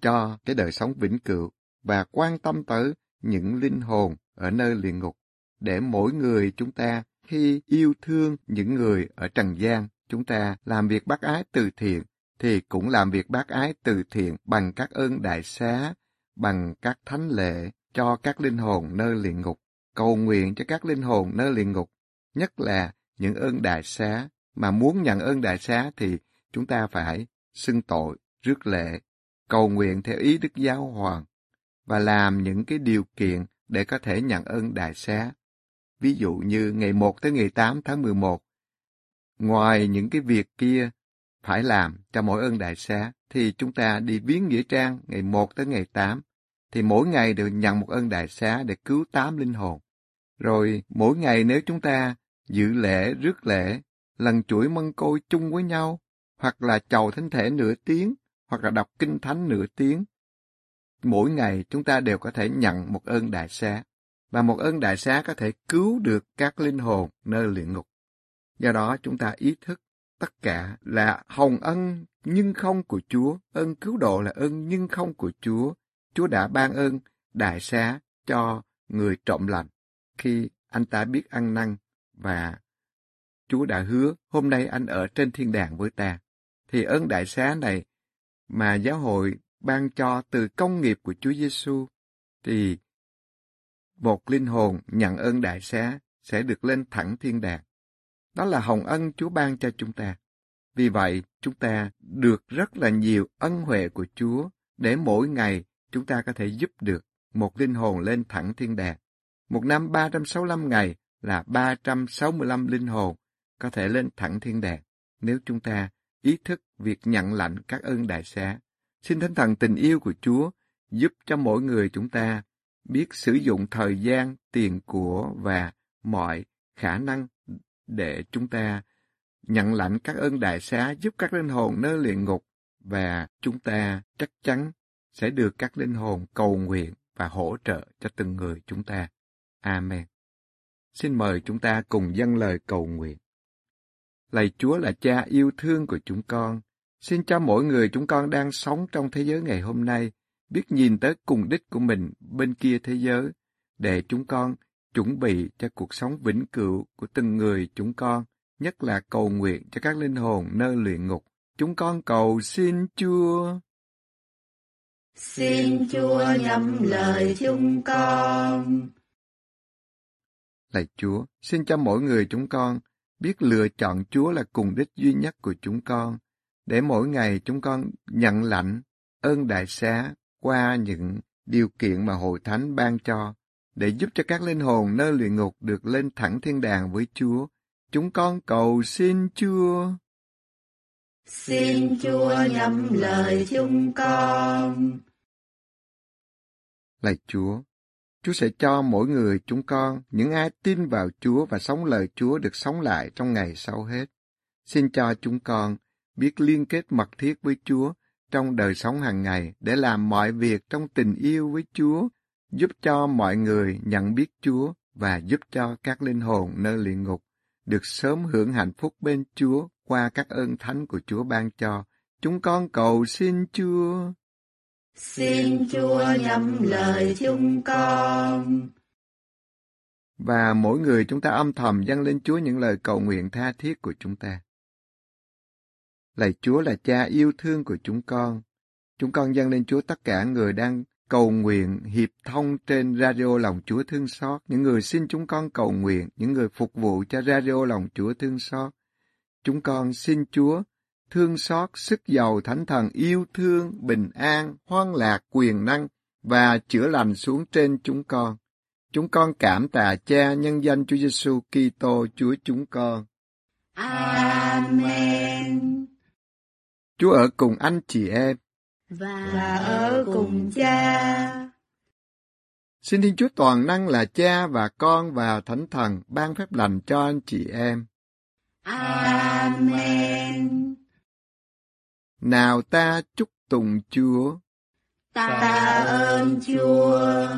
Speaker 10: cho cái đời sống vĩnh cửu và quan tâm tới những linh hồn ở nơi luyện ngục để mỗi người chúng ta khi yêu thương những người ở trần gian chúng ta làm việc bác ái từ thiện thì cũng làm việc bác ái từ thiện bằng các ơn đại xá bằng các thánh lễ cho các linh hồn nơi luyện ngục cầu nguyện cho các linh hồn nơi luyện ngục nhất là những ơn đại xá mà muốn nhận ơn đại xá thì chúng ta phải xưng tội, rước lệ, cầu nguyện theo ý Đức Giáo Hoàng và làm những cái điều kiện để có thể nhận ơn đại xá. Ví dụ như ngày 1 tới ngày 8 tháng 11, ngoài những cái việc kia phải làm cho mỗi ơn đại xá, thì chúng ta đi viếng nghĩa trang ngày 1 tới ngày 8, thì mỗi ngày đều nhận một ơn đại xá để cứu tám linh hồn. Rồi mỗi ngày nếu chúng ta giữ lễ, rước lễ, lần chuỗi mân côi chung với nhau, hoặc là chầu thánh thể nửa tiếng, hoặc là đọc kinh thánh nửa tiếng. Mỗi ngày chúng ta đều có thể nhận một ơn đại xá, và một ơn đại xá có thể cứu được các linh hồn nơi luyện ngục. Do đó chúng ta ý thức tất cả là hồng ân nhưng không của Chúa, ơn cứu độ là ơn nhưng không của Chúa. Chúa đã ban ơn đại xá cho người trộm lành khi anh ta biết ăn năn và Chúa đã hứa, hôm nay anh ở trên thiên đàng với ta. Thì ơn đại xá này mà giáo hội ban cho từ công nghiệp của Chúa Giêsu thì một linh hồn nhận ơn đại xá sẽ được lên thẳng thiên đàng. Đó là hồng ân Chúa ban cho chúng ta. Vì vậy, chúng ta được rất là nhiều ân huệ của Chúa để mỗi ngày chúng ta có thể giúp được một linh hồn lên thẳng thiên đàng. Một năm 365 ngày là 365 linh hồn có thể lên thẳng thiên đàng nếu chúng ta ý thức việc nhận lãnh các ơn đại xá. Xin Thánh Thần tình yêu của Chúa giúp cho mỗi người chúng ta biết sử dụng thời gian, tiền của và mọi khả năng để chúng ta nhận lãnh các ơn đại xá giúp các linh hồn nơi luyện ngục và chúng ta chắc chắn sẽ được các linh hồn cầu nguyện và hỗ trợ cho từng người chúng ta. Amen. Xin mời chúng ta cùng dâng lời cầu nguyện. Lạy Chúa là cha yêu thương của chúng con. Xin cho mỗi người chúng con đang sống trong thế giới ngày hôm nay biết nhìn tới cùng đích của mình bên kia thế giới, để chúng con chuẩn bị cho cuộc sống vĩnh cửu của từng người chúng con, nhất là cầu nguyện cho các linh hồn nơi luyện ngục. Chúng con cầu xin Chúa.
Speaker 1: Xin Chúa nhắm lời chúng con.
Speaker 10: Lạy Chúa, xin cho mỗi người chúng con biết lựa chọn Chúa là cùng đích duy nhất của chúng con, để mỗi ngày chúng con nhận lãnh ơn đại xá qua những điều kiện mà hội thánh ban cho, để giúp cho các linh hồn nơi luyện ngục được lên thẳng thiên đàng với Chúa. Chúng con cầu xin Chúa.
Speaker 1: Xin Chúa nhắm lời chúng con.
Speaker 10: Lạy Chúa, Chúa sẽ cho mỗi người chúng con, những ai tin vào Chúa và sống lời Chúa được sống lại trong ngày sau hết. Xin cho chúng con biết liên kết mật thiết với Chúa trong đời sống hàng ngày để làm mọi việc trong tình yêu với Chúa, giúp cho mọi người nhận biết Chúa và giúp cho các linh hồn nơi luyện ngục được sớm hưởng hạnh phúc bên Chúa qua các ơn thánh của Chúa ban cho. Chúng con cầu xin Chúa.
Speaker 1: Xin Chúa nhắm lời chúng con.
Speaker 10: Và mỗi người chúng ta âm thầm dâng lên Chúa những lời cầu nguyện tha thiết của chúng ta. Lạy Chúa là cha yêu thương của chúng con. Chúng con dâng lên Chúa tất cả người đang cầu nguyện hiệp thông trên radio lòng Chúa thương xót, những người xin chúng con cầu nguyện, những người phục vụ cho radio lòng Chúa thương xót. Chúng con xin Chúa thương xót, sức giàu thánh thần yêu thương, bình an, hoan lạc, quyền năng và chữa lành xuống trên chúng con. Chúng con cảm tạ Cha nhân danh Chúa Giêsu Kitô Chúa chúng con.
Speaker 1: Amen.
Speaker 10: Chúa ở cùng anh chị em
Speaker 1: và, và ở cùng cha.
Speaker 10: Xin Thiên Chúa Toàn Năng là Cha và Con và Thánh Thần ban phép lành cho anh chị em.
Speaker 1: Amen.
Speaker 10: Nào ta chúc tụng Chúa.
Speaker 1: Ta ơn Chúa.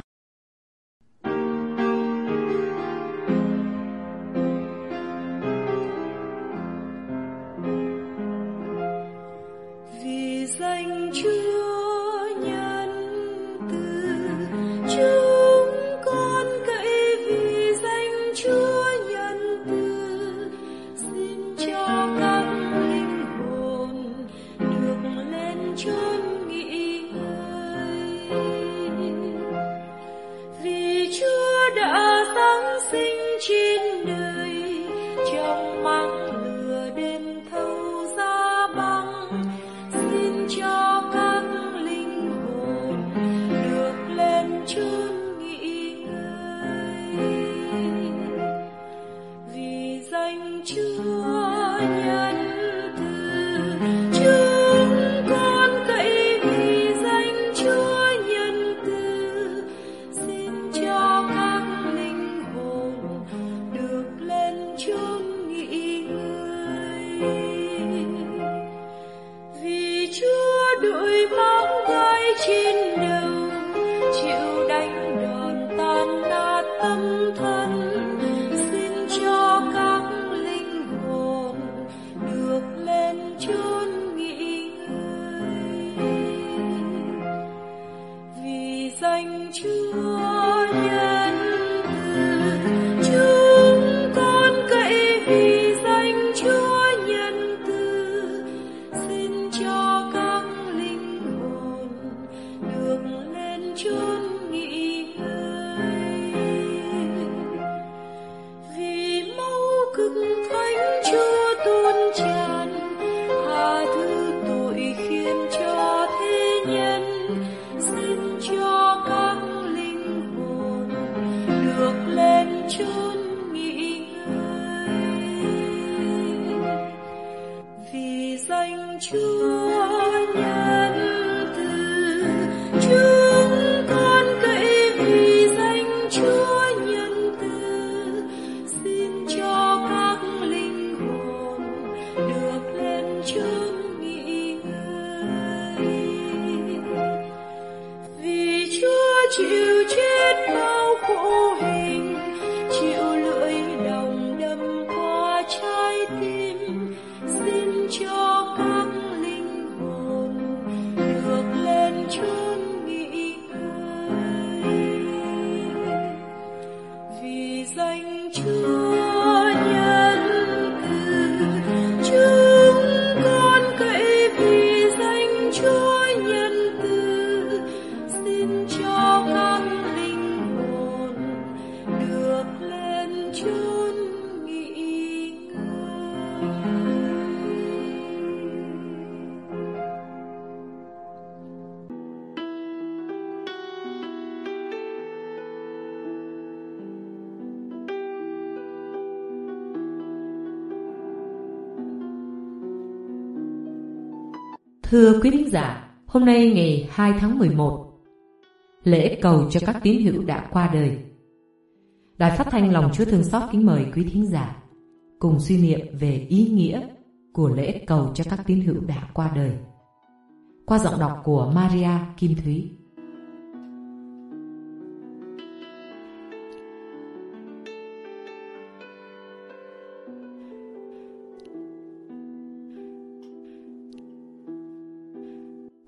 Speaker 11: Quý thính giả, hôm nay ngày 2 tháng 11, lễ cầu cho các tín hữu đã qua đời. Đài phát thanh lòng Chúa Thương Xót kính mời quý thính giả cùng suy niệm về ý nghĩa của lễ cầu cho các tín hữu đã qua đời. Qua giọng đọc của Maria Kim Thúy.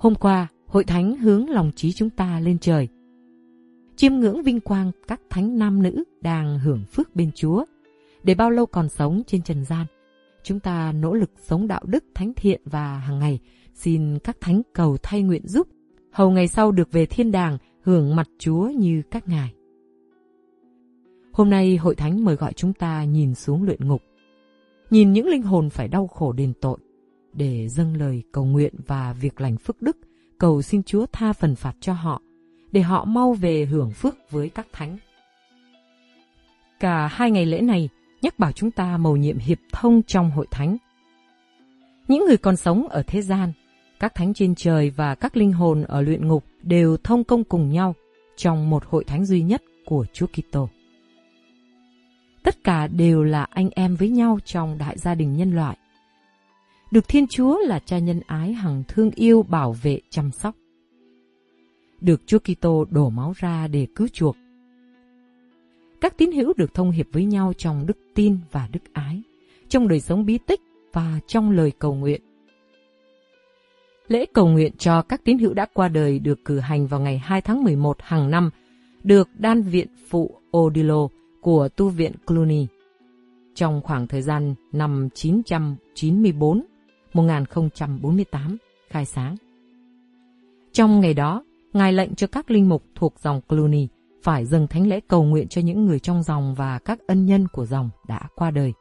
Speaker 11: Hôm qua, hội thánh hướng lòng trí chúng ta lên trời. Chiêm ngưỡng vinh quang các thánh nam nữ đang hưởng phước bên Chúa. Để bao lâu còn sống trên trần gian, chúng ta nỗ lực sống đạo đức thánh thiện và hàng ngày xin các thánh cầu thay nguyện giúp, hầu ngày sau được về thiên đàng hưởng mặt Chúa như các ngài. Hôm nay hội thánh mời gọi chúng ta nhìn xuống luyện ngục, nhìn những linh hồn phải đau khổ đền tội, để dâng lời cầu nguyện và việc lành phước đức, cầu xin Chúa tha phần phạt cho họ, để họ mau về hưởng phước với các thánh. Cả hai ngày lễ này nhắc bảo chúng ta mầu nhiệm hiệp thông trong hội thánh. Những người còn sống ở thế gian, các thánh trên trời và các linh hồn ở luyện ngục đều thông công cùng nhau trong một hội thánh duy nhất của Chúa Kitô. Tất cả đều là anh em với nhau trong đại gia đình nhân loại được Thiên Chúa là cha nhân ái hằng thương yêu bảo vệ chăm sóc. Được Chúa Kitô đổ máu ra để cứu chuộc. Các tín hữu được thông hiệp với nhau trong đức tin và đức ái, trong đời sống bí tích và trong lời cầu nguyện. Lễ cầu nguyện cho các tín hữu đã qua đời được cử hành vào ngày 2 tháng 11 hàng năm, được đan viện phụ Odilo của tu viện Cluny. Trong khoảng thời gian năm 994 1048 khai sáng. Trong ngày đó, Ngài lệnh cho các linh mục thuộc dòng Cluny phải dâng thánh lễ cầu nguyện cho những người trong dòng và các ân nhân của dòng đã qua đời.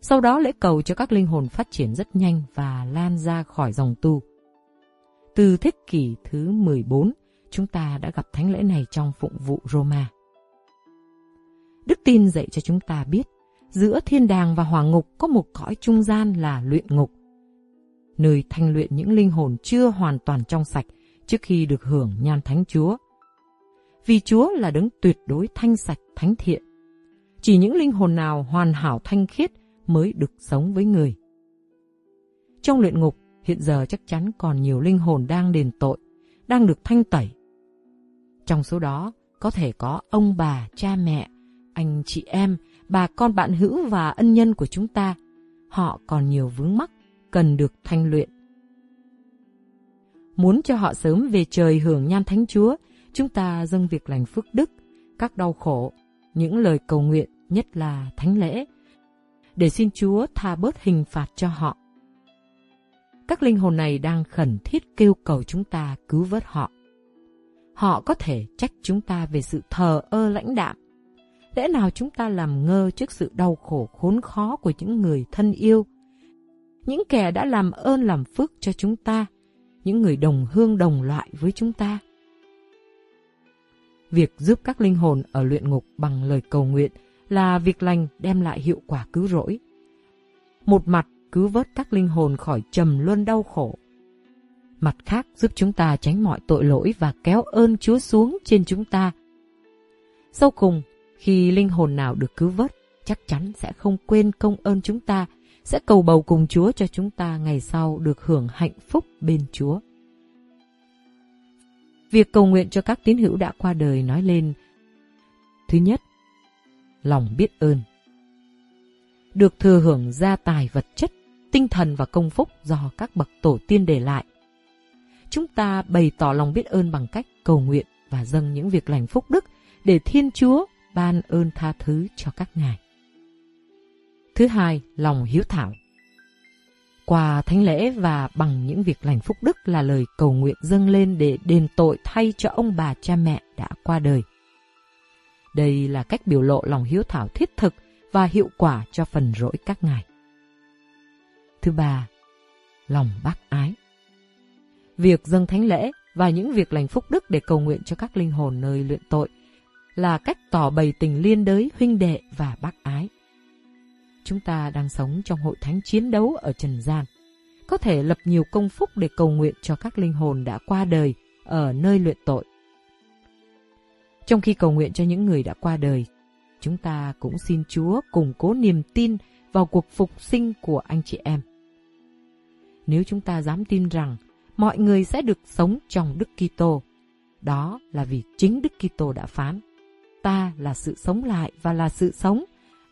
Speaker 11: Sau đó lễ cầu cho các linh hồn phát triển rất nhanh và lan ra khỏi dòng tu. Từ thế kỷ thứ 14, chúng ta đã gặp thánh lễ này trong phụng vụ Roma. Đức tin dạy cho chúng ta biết giữa thiên đàng và hỏa ngục có một cõi trung gian là luyện ngục, nơi thanh luyện những linh hồn chưa hoàn toàn trong sạch trước khi được hưởng nhan thánh Chúa. Vì Chúa là đấng tuyệt đối thanh sạch thánh thiện. Chỉ những linh hồn nào hoàn hảo thanh khiết mới được sống với người. Trong luyện ngục, hiện giờ chắc chắn còn nhiều linh hồn đang đền tội, đang được thanh tẩy. Trong số đó, có thể có ông bà, cha mẹ, anh chị em bà con bạn hữu và ân nhân của chúng ta, họ còn nhiều vướng mắc, cần được thanh luyện. Muốn cho họ sớm về trời hưởng nhan thánh Chúa, chúng ta dâng việc lành phước đức, các đau khổ, những lời cầu nguyện, nhất là thánh lễ, để xin Chúa tha bớt hình phạt cho họ. Các linh hồn này đang khẩn thiết kêu cầu chúng ta cứu vớt họ. Họ có thể trách chúng ta về sự thờ ơ lãnh đạm, Lẽ nào chúng ta làm ngơ trước sự đau khổ khốn khó của những người thân yêu? Những kẻ đã làm ơn làm phước cho chúng ta, những người đồng hương đồng loại với chúng ta. Việc giúp các linh hồn ở luyện ngục bằng lời cầu nguyện là việc lành đem lại hiệu quả cứu rỗi. Một mặt cứu vớt các linh hồn khỏi trầm luân đau khổ. Mặt khác giúp chúng ta tránh mọi tội lỗi và kéo ơn Chúa xuống trên chúng ta. Sau cùng, khi linh hồn nào được cứu vớt, chắc chắn sẽ không quên công ơn chúng ta, sẽ cầu bầu cùng Chúa cho chúng ta ngày sau được hưởng hạnh phúc bên Chúa. Việc cầu nguyện cho các tín hữu đã qua đời nói lên Thứ nhất, lòng biết ơn. Được thừa hưởng gia tài vật chất, tinh thần và công phúc do các bậc tổ tiên để lại. Chúng ta bày tỏ lòng biết ơn bằng cách cầu nguyện và dâng những việc lành phúc đức để Thiên Chúa ban ơn tha thứ cho các ngài. Thứ hai, lòng hiếu thảo. Qua thánh lễ và bằng những việc lành phúc đức là lời cầu nguyện dâng lên để đền tội thay cho ông bà cha mẹ đã qua đời. Đây là cách biểu lộ lòng hiếu thảo thiết thực và hiệu quả cho phần rỗi các ngài. Thứ ba, lòng bác ái. Việc dâng thánh lễ và những việc lành phúc đức để cầu nguyện cho các linh hồn nơi luyện tội là cách tỏ bày tình liên đới huynh đệ và bác ái. Chúng ta đang sống trong hội thánh chiến đấu ở Trần gian, có thể lập nhiều công phúc để cầu nguyện cho các linh hồn đã qua đời ở nơi luyện tội. Trong khi cầu nguyện cho những người đã qua đời, chúng ta cũng xin Chúa củng cố niềm tin vào cuộc phục sinh của anh chị em. Nếu chúng ta dám tin rằng mọi người sẽ được sống trong Đức Kitô, đó là vì chính Đức Kitô đã phán: Ta là sự sống lại và là sự sống.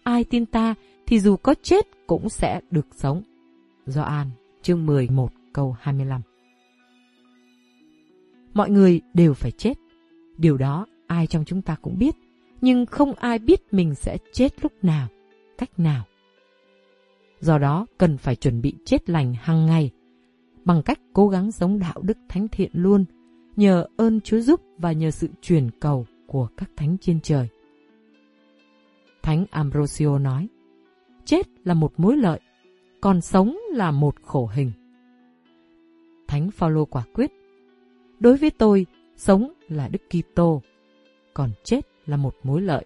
Speaker 11: Ai tin ta thì dù có chết cũng sẽ được sống. Gioan chương 11 câu 25 Mọi người đều phải chết. Điều đó ai trong chúng ta cũng biết, nhưng không ai biết mình sẽ chết lúc nào, cách nào. Do đó, cần phải chuẩn bị chết lành hàng ngày, bằng cách cố gắng sống đạo đức thánh thiện luôn, nhờ ơn Chúa giúp và nhờ sự truyền cầu của các thánh trên trời. Thánh Ambrosio nói, chết là một mối lợi, còn sống là một khổ hình. Thánh Phaolô quả quyết, đối với tôi, sống là Đức Kitô, còn chết là một mối lợi.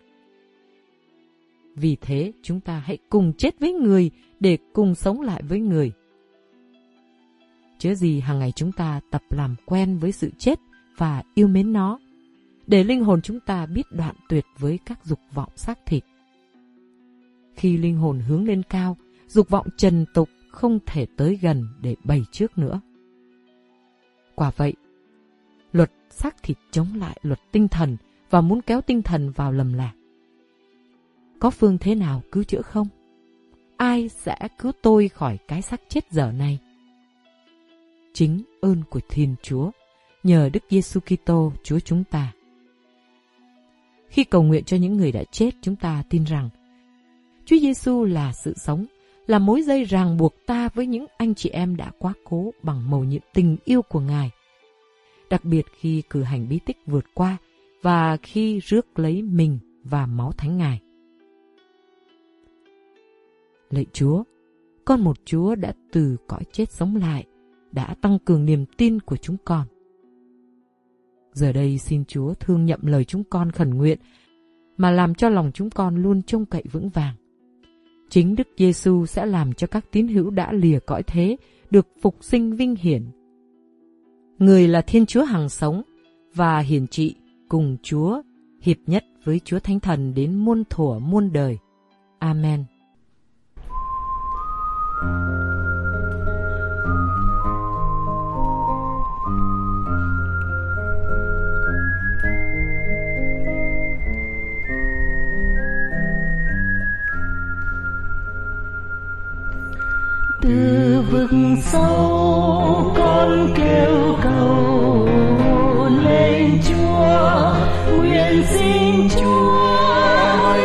Speaker 11: Vì thế, chúng ta hãy cùng chết với người để cùng sống lại với người. Chớ gì hàng ngày chúng ta tập làm quen với sự chết và yêu mến nó, để linh hồn chúng ta biết đoạn tuyệt với các dục vọng xác thịt. Khi linh hồn hướng lên cao, dục vọng trần tục không thể tới gần để bày trước nữa. Quả vậy, luật xác thịt chống lại luật tinh thần và muốn kéo tinh thần vào lầm lạc. Có phương thế nào cứu chữa không? Ai sẽ cứu tôi khỏi cái xác chết dở này? Chính ơn của Thiên Chúa, nhờ Đức Giêsu Kitô Chúa chúng ta. Khi cầu nguyện cho những người đã chết, chúng ta tin rằng Chúa Giêsu là sự sống, là mối dây ràng buộc ta với những anh chị em đã quá cố bằng mầu nhiệm tình yêu của Ngài. Đặc biệt khi cử hành bí tích vượt qua và khi rước lấy mình và máu thánh Ngài. Lạy Chúa, con một Chúa đã từ cõi chết sống lại, đã tăng cường niềm tin của chúng con. Giờ đây xin Chúa thương nhậm lời chúng con khẩn nguyện mà làm cho lòng chúng con luôn trông cậy vững vàng. Chính Đức Giêsu sẽ làm cho các tín hữu đã lìa cõi thế được phục sinh vinh hiển. Người là Thiên Chúa hằng sống và hiển trị cùng Chúa, hiệp nhất với Chúa Thánh Thần đến muôn thuở muôn đời. Amen.
Speaker 9: Từ vực sâu con kêu cầu lên chúa, nguyện xin chúa hãy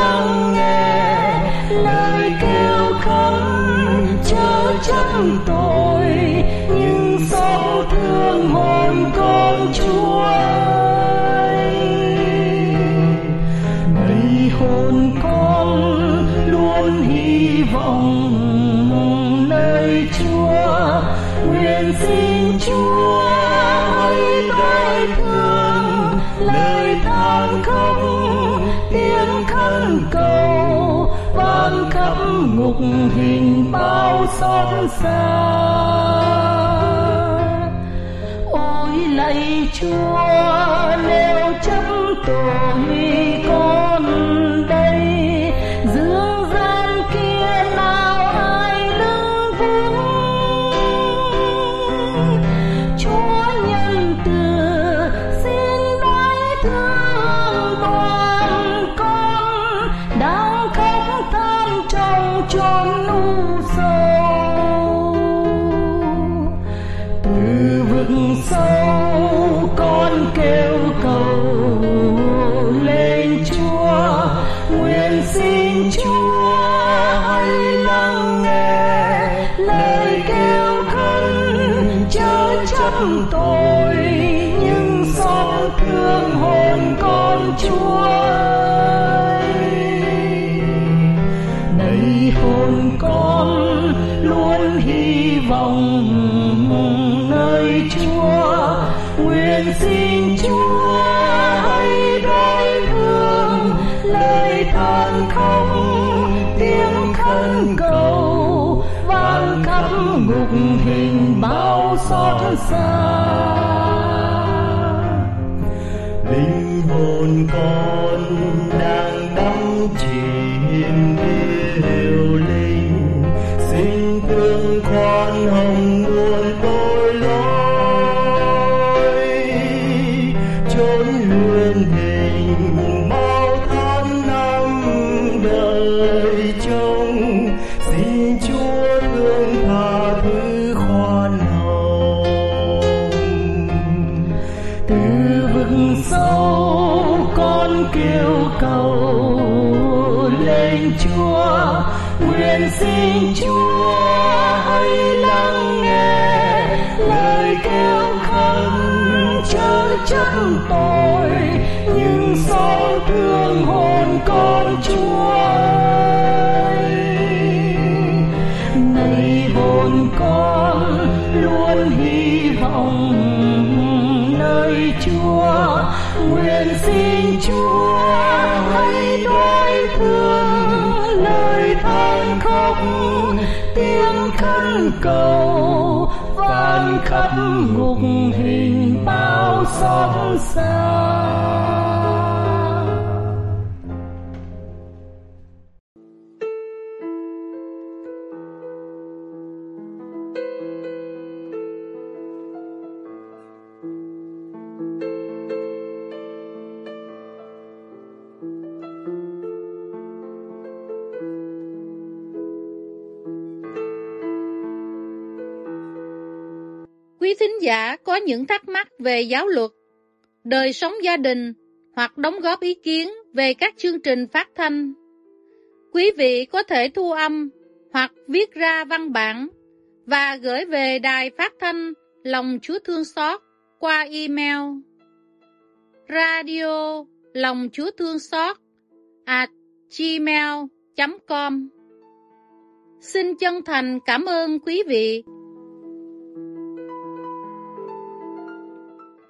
Speaker 9: lắng nghe lời kêu khấn chớ chấp tội, nhưng sao thương hồn con chúa. Ngục hình bao xót xa. Ôi lạy chúa nếu chấp tội xót van khắp ngục hình bao xót
Speaker 12: giả có những thắc mắc về giáo luật, đời sống gia đình hoặc đóng góp ý kiến về các chương trình phát thanh. Quý vị có thể thu âm hoặc viết ra văn bản và gửi về đài phát thanh Lòng Chúa Thương Xót qua email radio lòng chúa thương xót at gmail.com Xin chân thành cảm ơn quý vị